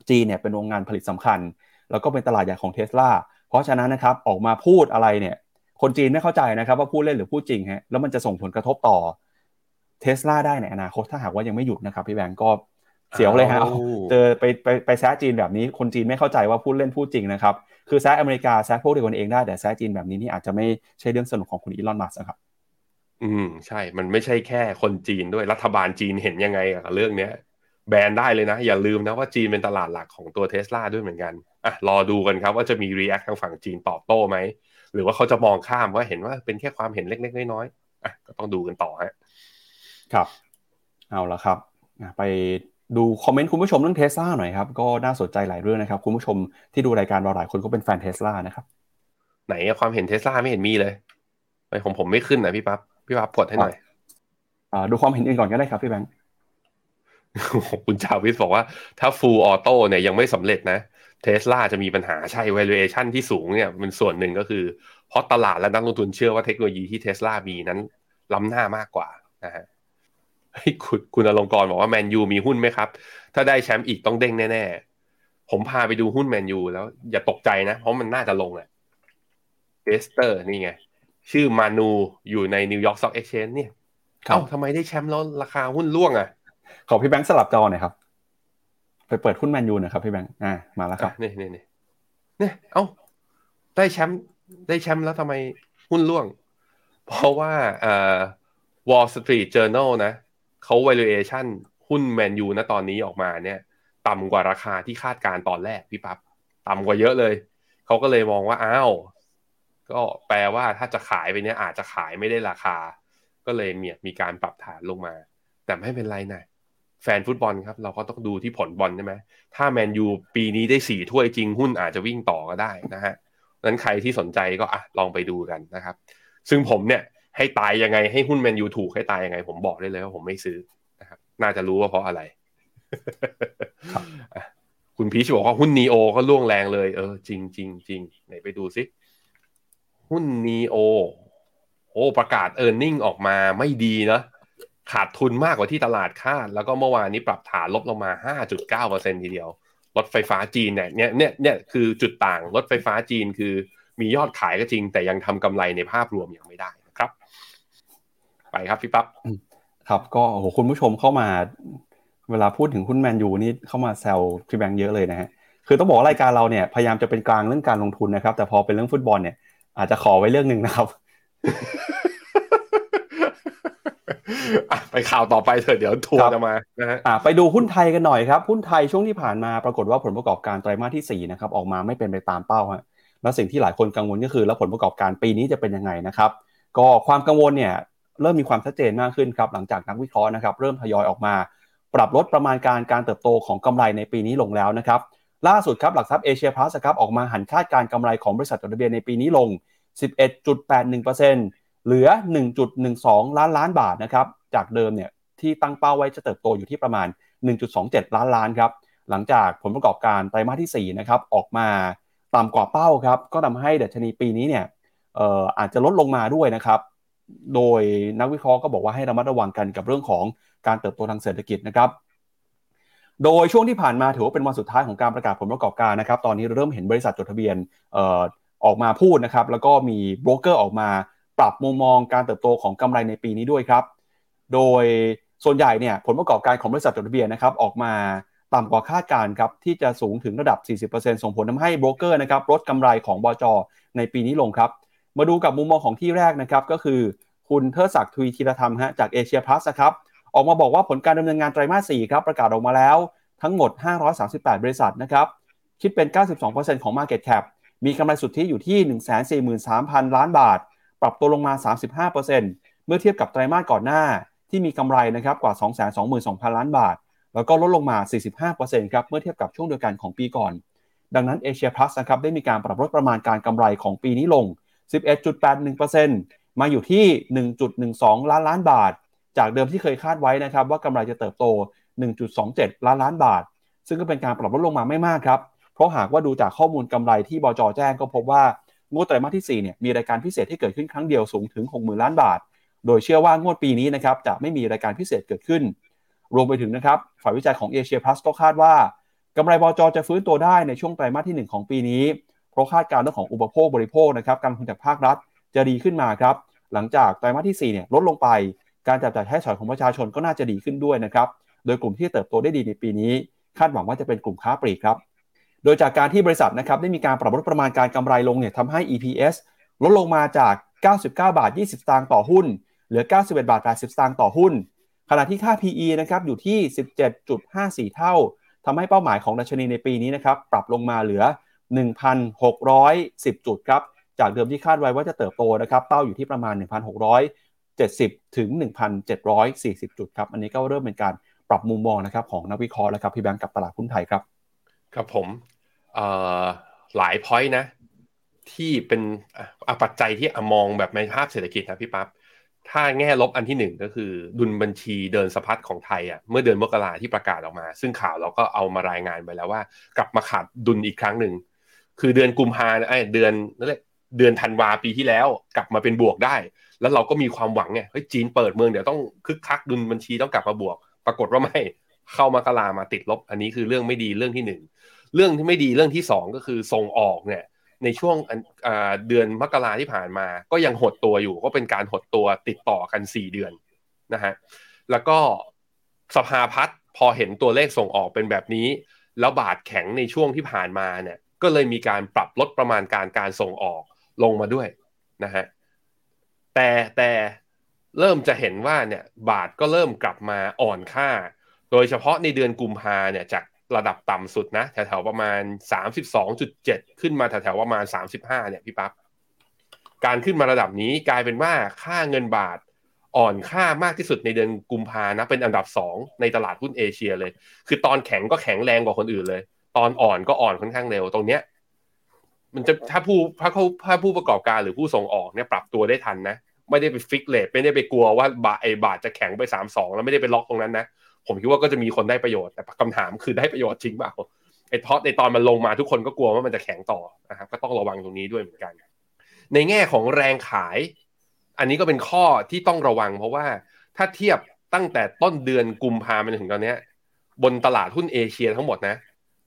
จีนเนี่ยเป็นโรงงานผลิตสำคัญ แล้วก็เป็นตลาดใหญ่ของเทสลาเพราะฉะนั้นนะครับออกมาพูดอะไรเนี่ยคนจีนไม่เข้าใจนะครับว่าพูดเล่นหรือพูดจริงฮะแล้วมันจะส่งผลกระทบต่อเทสลาได้ในอนาคตถ้าหากว่ายังไม่หยุดนะครับพี่แบงก์ก็ เสียวเลยฮะเจอไปไปไปแซะจีนแบบนี้คนจีนไม่เข้าใจว่าพูดเล่นพูดจริงนะครับ คือแซะอเมริกาแซะพวกเดียวกันเองได้แต่แซะจีนแบบนี้นี่อาจจะไม่ใช่เรื่องสนุกของคุณอีลอนมัสก์นะครับ อืมใช่ มันไม่ใช่แค่คนจีนด้วยรัฐบาลจีนเห็นยังไงกับเรื่องเนี้ยแบนได้เลยนะ อย่าลืมนะว่าจีนเป็นตลาดหลักของตัวเทสลาด้วยเหมือนกันอะรอดูกันครับว่าจะมี react ทางฝั่งจีนตอบโต้ไหม หรือว่าเขาจะมองข้ามว่าเห็นว่าเป็นแค่ความเห็นเล็กๆน้อยๆอะก็ต้องดูกันต่อฮะครับ เอาละครับไป ดูคอมเมนต์คุณผู้ชมเรื่องเทสลาหน่อยครับก็น่าสนใจหลายเรื่องนะครับ คุณผู้ชมที่ดูรายการเราหลายคนก็เป็นแฟนเทสลานะครับ ไหนความเห็นเทสลาไม่เห็นมีเลยไปของผมไม่ขึ้นนะพี่ปั๊บพี่ปั๊บกดให้หน่อยอ่าดูความเห็นอื่นก่อนก็ได้ครับพี่แบงค์คุณชาวิสบอกว่าถ้า full auto เนี่ยยังไม่สำเร็จนะเทสลาจะมีปัญหาใช่ valuation ที่สูงเนี่ยมันส่วนหนึ่งก็คือ เพราะตลาดและนักลงทุนเชื่อว่าเทคโนโลยีที่เทสลามีนั้นล้ำหน้ามากกว่านะฮะ คุณคุณอลงกรบอกว่าแมนยูมีหุ้นไหมครับ ถ้าได้แชมป์อีกต้องเด้งแน่ๆ ผมพาไปดูหุ้นแมนยูแล้วอย่าตกใจนะ เพราะมันน่าจะลงแหละแมนเชสเตอร์นี่ไง ชื่อ MANU อยู่ใน New York Stock Exchange เนี่ยเอ้าทำไมได้แชมป์แล้วราคาหุ้นร่วงอะ ขอพี่แบงค์สลับจอหน่อยครับ ไปเปิดหุ้นแมนยูหน่อยครับพี่แบงค์อ่ามาแล้วครับนี่นี่นี่เนี่ยเอ้าได้แชมป์ได้แชมป์แล้วทำไมหุ้นร่วง เพราะว่าเอ่อ Wall Street Journal นะ เขา valuation หุ้นแมนยูนะตอนนี้ออกมาเนี่ย ต่ำกว่าราคาที่คาดการตอนแรกพี่ปับ๊บต่ำกว่าเยอะเลย เขาก็เลยมองว่าอ้าวก็แปลว่าถ้าจะขายไปเนี้ยอาจจะขายไม่ได้ราคา ก็เลยมีมีการปรับฐานลงมา แต่ไม่เป็นไรนะแฟนฟุตบอลครับ เราก็ต้องดูที่ผลบอลใช่ไหมถ้าแมนยูปีนี้ได้สี่ถ้วยจริงหุ้นอาจจะวิ่งต่อก็ได้นะฮะนั้นใครที่สนใจก็อะลองไปดูกันนะครับ ซึ่งผมเนี่ย ให้ตายยังไงให้หุ้นแมนยูถูกให้ตายยังไง ผมบอกได้เลยว่าผมไม่ซื้อนะครับน่าจะรู้ว่าเพราะอะไร คุณพีชบอกว่าหุ้นนีโอก็ล่วงแรงเลย เออ จริงจริงจริงไหนไปดูซิ หุ้นนีโอโอ้ประกาศเออร์เน็งออกมาไม่ดีนะขาดทุนมากกว่าที่ตลาดคาด แล้วก็เมื่อวานนี้ปรับฐานลบลงมา 5.9%ทีเดียว รถไฟฟ้าจีนเนี่ยเนี่ยเนี่ยเนี่ยคือจุดต่าง รถไฟฟ้าจีนคือมียอดขายก็จริง แต่ยังทำกำไรในภาพรวมยังไม่ได้นะ ครับ ไปครับพี่ปั๊บครับ ก็โอ้โหคุณผู้ชมเข้ามา เวลาพูดถึงหุ้นแมนยูนี่เข้ามาแซวพี่แบงค์เยอะเลยนะฮะคือต้องบอกว่ารายการเราเนี่ยพยายามจะเป็นกลางเรื่องการลงทุนนะครับ แต่พอเป็นเรื่องฟุตบอลเนี่ย อาจจะขอไว้เรื่องหนึ่งนะครับอะไปข่าวต่อไปเถอะเดี๋ยวทัวครัร์บจะมานะฮะอ่าไปดูหุ้นไทยกันหน่อยครับ หุ้นไทยช่วงที่ผ่านมาปรากฏว่าผลประกอบการไตรมาสที่4นะครับออกมาไม่เป็นไปตามเป้าฮะและสิ่งที่หลายคนกังวลก็คือ แล้วผลประกอบการปีนี้จะเป็นยังไงนะครับ ก็ความกังวลเนี่ยเริ่มมีความชัดเจนมากขึ้นครับหลังจากนักวิเคราะห์นะครับเริ่มทยอยออกมา ปรับลดประมาณการการเติบโตของกำไรในปีนี้ลงแล้วนะครับล่าสุดครับหลักทรัพย์เอเชียพลัสครับออกมาหันคาดการกำไรของบริษัทจดทะเบียนในปีนี้ลง 11.81%เหลือ 1.12 ล้านล้านบาทนะครับจากเดิมเนี่ยที่ตั้งเป้าไว้จะเติบโตอยู่ที่ประมาณ 1.27 ล้านล้านครับหลังจากผลประกอบการไตรมาสที่4นะครับออกมาต่ำกว่าเป้าครับก็ทำให้ดัชนีปีนี้เนี่ย อาจจะลดลงมาด้วยนะครับ โดยนักวิเคราะห์ก็บอกว่าให้ระมัดระวังกันกับเรื่องของการเติบโตทางเศรษฐกิจนะครับโดยช่วงที่ผ่านมาถือว่าเป็นวันสุดท้ายของการประกาศผลประกอบการนะครับ ตอนนี้เริ่มเห็นบริษัทจดทะเบียนออกมาพูดนะครับ แล้วก็มีโบรกเกอร์ออกมาปรับมุมมองการเติบโตของกำไรในปีนี้ด้วยครับ โดยส่วนใหญ่เนี่ยผลประกอบการของบริษัทจดทะเบียนนะครับออกมาต่ำกว่าคาดการณ์ครับที่จะสูงถึงระดับ 40%ส่งผลทำให้โบรกเกอร์นะครับลดกำไรของบจในปีนี้ลงครับ มาดูกับมุมมองของที่แรกนะครับก็คือคุณเทิดศักดิ์ทวีธีรธรรมฮะจากเอเชียพลัสครับออกมาบอกว่าผลการดำเนินงานไตรมาส 4 ครับ ประกาศออกมาแล้วทั้งหมด 538 บริษัทนะครับคิดเป็น 92%ของ Market Cap มีกำไรสุทธิอยู่ที่ 143,000 ล้านบาท ปรับตัวลงมา 35%เมื่อเทียบกับไตรมาสก่อนหน้าที่มีกำไรนะครับกว่า 222,000 ล้านบาท แล้วก็ลดลงมา 45%ครับเมื่อเทียบกับช่วงเดียวกันของปีก่อน ดังนั้น Asia Plus นะครับได้มีการปรับลดประมาณการกำไรของปีนี้ลง 11.81%มาอยู่ที่ 1.12 ล้านล้านบาท จากเดิมที่เคยคาดไว้นะครับว่ากำไรจะเติบโต 1.27 ล้านล้านบาท ซึ่งก็เป็นการปรับลดลงมาไม่มากครับ เพราะหากว่าดูจากข้อมูลกำไรที่บจแจ้งก็พบว่างวดไตรมาสที่4เนี่ยมีรายการพิเศษที่เกิดขึ้นครั้งเดียวสูงถึง 60,000 ล้านบาท โดยเชื่อว่างวดปีนี้นะครับจะไม่มีรายการพิเศษเกิดขึ้น รวมไปถึงนะครับฝ่ายวิจัยของเอเชียพลัสก็คาดว่ากำไรบจจะฟื้นตัวได้ในช่วงไตรมาสที่ 1 ของปีนี้ ราะคาดการณ์เรื่องของอุปโภคบริโภคนะครับการลงทุนจากภาครัฐจะดีขึ้นมาครับหลังจากไตรมาสที่4เนี่ยลดลงไป การจับจ่ายใช้สอยของประชาชนก็น่าจะดีขึ้นด้วยนะครับโดยกลุ่มที่เติบโตได้ดีในปีนี้ คาดหวังว่าจะเป็นกลุ่มค้าปลีกครับโดยจากการที่บริษัทนะครับได้มีการปรับลดประมาณการกำไรลงเนี่ยทำให้ EPS ลดลงมาจาก 99 บาท 20 สตางค์ต่อหุ้น เหลือ 91 บาท 80 สตางค์ต่อหุ้น ขณะที่ค่า PE นะครับอยู่ที่ 17.54 เท่าทำให้เป้าหมายของดัชนีในปีนี้นะครับปรับลงมาเหลือ 1,610 จุดครับ จากเดิมที่คาดไว้ว่าจะเติบโตนะครับ เป้าอยู่ที่ประมาณ 1,670 ถึง 1,740 จุดครับ อันนี้ก็เริ่มเป็นการปรับมุมมองนะครับของนักวิเคราะห์แล้วครับพี่แบงค์กับตลาดหุ้นไทยครับ ครับผมหลายพอยต์นะ ที่เป็นอะปัจจัยที่อมองแบบในภาพเศรษฐกิจนะพี่ปั๊บถ้าแง่ลบอันที่หนึ่งก็คือ ดุลบัญชีเดินสะพัดของไทยอะเมื่อเดือนมกราที่ประกาศออกมา ซึ่งข่าวเราก็เอามารายงานไปแล้วว่า กลับมาขาดดุลอีกครั้งหนึ่ง คือเดือนกุมภาไอ้เดือนนั่นแหละเดือนธันวาปีที่แล้วกลับมาเป็นบวกได้ แล้วเราก็มีความหวังไงเฮ้ยจีนเปิดเมืองเดี๋ยวต้องคึกคักดุลบัญชีต้องกลับมาบวก ปรากฏว่าไม่เข้ามากรามาติดลบ อันนี้คือเรื่องไม่ดีเรื่องที่หนึ่งเรื่องที่ไม่ดีเรื่องที่สองก็คือส่งออกเนี่ยในช่วงเดือนมกราที่ผ่านมา ก็ยังหดตัวอยู่ก็เป็นการหดตัวติดต่อกัน 4 เดือนนะฮะแล้วก็สภาพัฒน์พอเห็นตัวเลขส่งออกเป็นแบบนี้ แล้วบาทแข็งในช่วงที่ผ่านมาเนี่ย ก็เลยมีการปรับลดประมาณการการส่งออกลงมาด้วยนะฮะแต่แต่เริ่มจะเห็นว่าเนี่ยบาทก็เริ่มกลับมาอ่อนค่า โดยเฉพาะในเดือนกุมภาเนี่ยจากระดับต่ำสุดนะแถวๆประมาณ 32.7 ขึ้นมาแถวๆประมาณ 35เนี่ยพี่ปั๊บการขึ้นมาระดับนี้กลายเป็นว่าค่าเงินบาทอ่อนค่ามากที่สุดในเดือนกุมภานะเป็นอันดับ 2 ในตลาดหุ้นเอเชียเลย คือตอนแข็งก็แข็งแรงกว่าคนอื่นเลย ตอนอ่อนก็อ่อนค่อนข้างเร็วตรงเนี้ย มันจะถ้าผู้ถ้าเขาถ้าผู้ประกอบการหรือผู้ส่งออกเนี่ยปรับตัวได้ทันนะไม่ได้ไปฟิกเลทไม่ได้ไปกลัวว่าบาทไอบาทจะแข็งไป3 2แล้วไม่ได้ไปล็อกตรงนั้นนะผมคิดว่าก็จะมีคนได้ประโยชน์แต่คำถามคือได้ประโยชน์จริงเปล่าไอ้ท็อดในตอนมันลงมาทุกคนก็กลัวว่ามันจะแข็งต่อนะครับก็ต้องระวังตรงนี้ด้วยเหมือนกัน ในแง่ของแรงขาย อันนี้ก็เป็นข้อที่ต้องระวัง เพราะว่าถ้าเทียบตั้งแต่ต้นเดือนกุมภาพันธ์ถึงตอนนี้บนตลาดหุ้นเอเชียทั้งหมดนะ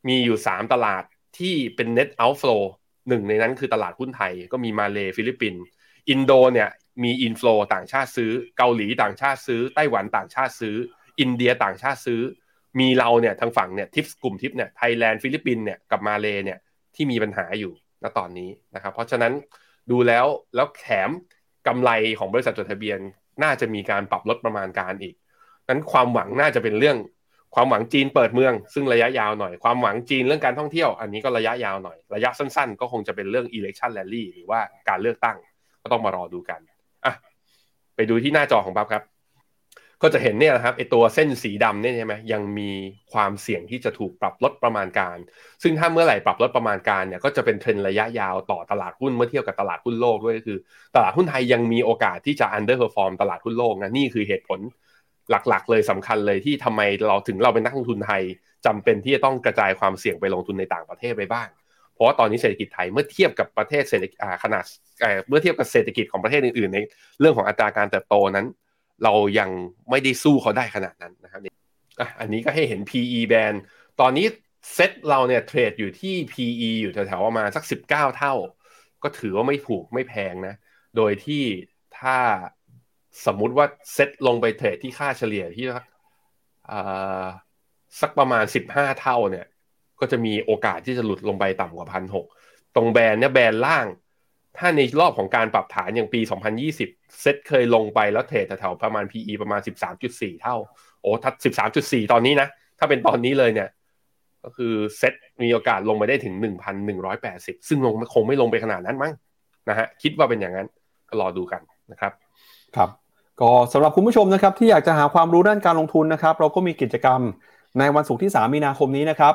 มีอยู่ 3 ตลาดที่เป็น net outflow หนึ่งในนั้นคือตลาดหุ้นไทยก็มีมาเลฟิลิปปินส์อินโดเนี่ยมี inflow ต่างชาติซื้อ เกาหลีต่างชาติซื้อ ไต้หวันต่างชาติซื้อ อินเดียต่างชาติซื้อ มีเราเนี่ยทางฝั่งเนี่ยทิปกลุ่มทิปเนี่ยไทยแลนด์ฟิลิปปินส์เนี่ยกับมาเลเนี่ยที่มีปัญหาอยู่ณตอนนี้นะครับเพราะฉะนั้นดูแล้วแล้วแถมกำไรของบริษัทจดทะเบียน น่าจะมีการปรับลดประมาณการอีกนั้นความหวังน่าจะเป็นเรื่อง ความหวังจีนเปิดเมือง ซึ่งระยะยาวหน่อย ความหวังจีนเรื่องการท่องเที่ยว อันนี้ก็ระยะยาวหน่อย ระยะสั้นๆ ก็คงจะเป็นเรื่อง election rally หรือว่าการเลือกตั้ง ก็ต้องมารอดูกันอะไปดูที่หน้าจอของปั๊บครับ ก็จะเห็นเนี่ยนะครับไอตัวเส้นสีดำเนี่ยใช่ไหมยังมีความเสี่ยงที่จะถูกปรับลดประมาณการ ซึ่งถ้าเมื่อไหร่ปรับลดประมาณการเนี่ยก็จะเป็นเทรนระยะยาวต่อตลาดหุ้นเมื่อเทียบกับตลาดหุ้นโลกด้วยก็คือ ตลาดหุ้นไทยยังมีโอกาสที่จะ underperform ตลาดหุ้นโลกนะนี่คือเหตุผล หลักๆ เลยสำคัญเลยที่ทำไมเราถึงเราเป็นนักลงทุนไทยจำเป็นที่จะต้องกระจายความเสี่ยงไปลงทุนในต่างประเทศไปบ้าง เพราะว่าตอนนี้เศรษฐกิจไทยเมื่อเทียบกับประเทศเศรษฐกิจขนาดเมื่อเทียบกับเศรษฐกิจของประเทศอื่นๆ ในเรื่องของอัตราการเติบโตนั้น เรายังไม่ได้สู้เขาได้ขนาดนั้นนะครับอันนี้ก็ให้เห็น PE แบนตอนนี้เซ็ตเราเนี่ยเทรดอยู่ที่ PE อยู่แถวๆประมาณสัก 19 เท่า ก็ถือว่าไม่ถูกไม่แพงนะ โดยที่ถ้า สมมุติว่าเซ็ตลงไปเทรดที่ค่าเฉลี่ยที่สักประมาณ15เท่าเนี่ย ก็จะมีโอกาสที่จะหลุดลงไปต่ำกว่าพันหกตรงแบรนเนี่ยแบรนล่าง ถ้าในรอบของการปรับฐานอย่างปี 2020 เซ็ตเคยลงไปแล้วเทรดแถวๆประมาณ PE ประมาณ 13.4 เท่า โอ้ถ้า13.4 ตอนนี้นะ ถ้าเป็นตอนนี้เลยเนี่ย ก็คือเซ็ตมีโอกาสลงไปได้ถึง 1,180 ซึ่งลงคงไม่ลงไปขนาดนั้นมั้งนะฮะคิดว่าเป็นอย่างนั้นก็รอดูกันนะครับ ครับ ก็สำหรับคุณผู้ชมนะครับที่อยากจะหาความรู้ด้านการลงทุนนะครับ เราก็มีกิจกรรมในวันศุกร์ที่ 3 มีนาคมนี้นะครับ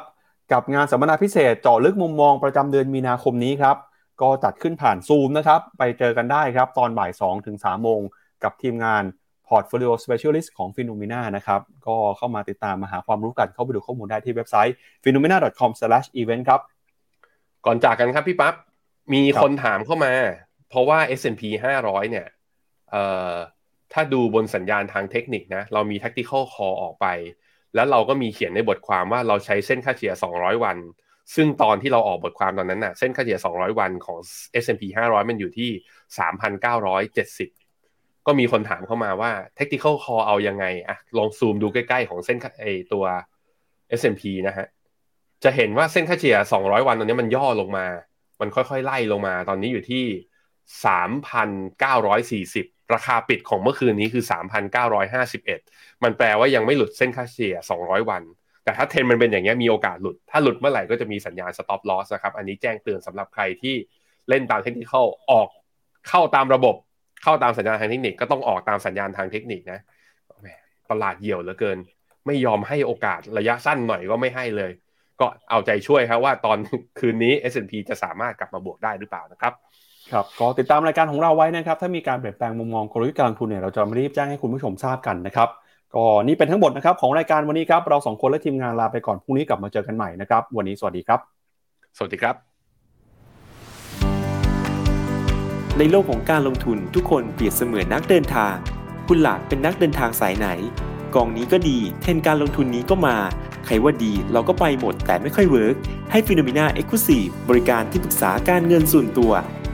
กับงานสัมมนาพิเศษเจาะลึกมุมมองประจำเดือนมีนาคมนี้ครับ ก็จัดขึ้นผ่านซูมนะครับ ไปเจอกันได้ครับ ตอนบ่าย2ถึง3โมง กับทีมงาน Portfolio Specialist ของ p h e n o m e n a นะครับ ก็เข้ามาติดตามมาหาความรู้กันเข้าไปดูข้อมูลได้ที่เว็บไซต์ p h e n o m e n a c o m e v e n t ครับก่อนจากกันครับพี่ปับ๊บมีคนถามเข้ามา เพราะว่า S&P 500 เนี่ยเอ่อ ถ้าดูบนสัญญาณทางเทคนิคนะ เรามี tactical call ออกไป แล้วเราก็มีเขียนในบทความว่าเราใช้เส้นค่าเฉลี่ย 200 วัน ซึ่งตอนที่เราออกบทความตอนนั้นนะ่ะ เส้นค่าเฉลี่ย 200 วันของ S&P 500 มันอยู่ที่ 3,970 ก็มีคนถามเข้ามาว่า tactical call เอายังไงอะลองซูมดูใกล้ๆของเส้นไอตัว S&P นะฮะ จะเห็นว่าเส้นค่าเฉลี่ย 200 วันตอนนี้มันย่อลงมา มันค่อยๆ ไล่ลงมา ตอนนี้อยู่ที่ 3,940 ราคาปิดของเมื่อคืนนี้คือ 3,951 มันแปลว่ายังไม่หลุดเส้นค่าเฉลี่ย 200 วัน แต่ถ้าเทรนมันเป็นอย่างนี้มีโอกาสหลุด ถ้าหลุดเมื่อไหร่ก็จะมีสัญญาณ stop loss นะครับ อันนี้แจ้งเตือนสำหรับใครที่เล่นตามเทคนิคเข้าออกเข้าตามระบบ เข้าตามสัญญาณทางเทคนิคก็ต้องออกตามสัญญาณทางเทคนิคนะตลาดเหี่ยวเหลือเกิน ไม่ยอมให้โอกาสระยะสั้นหน่อยก็ไม่ให้เลย ก็เอาใจช่วยครับว่าตอนคืนนี้ S&P จะสามารถกลับมาบวกได้หรือเปล่านะครับ ครับก็ติดตามรายการของเราไว้นะครับ ถ้ามีการเปลี่ยนแปลงมุมมองกลยุทธ์การลงทุนเนี่ยเราจะมารีบแจ้งให้คุณผู้ชมทราบกันนะครับก็นี่เป็นทั้งหมดนะครับของรายการวันนี้ครับเราสองคนและทีมงานลาไปก่อนพรุ่งนี้กลับมาเจอกันใหม่นะครับ วันนี้สวัสดีครับ สวัสดีครับ ในโลกของการลงทุนทุกคนเปรียบเสมือนนักเดินทาง คุณล่ะเป็นนักเดินทางสายไหน กองนี้ก็ดี เทรนด์การลงทุนนี้ก็มา ใครว่าดีเราก็ไปหมดแต่ไม่ค่อยเวิร์กให้ FINNOMENA Exclusive บริการที่ปรึกษาการเงินส่วนตัว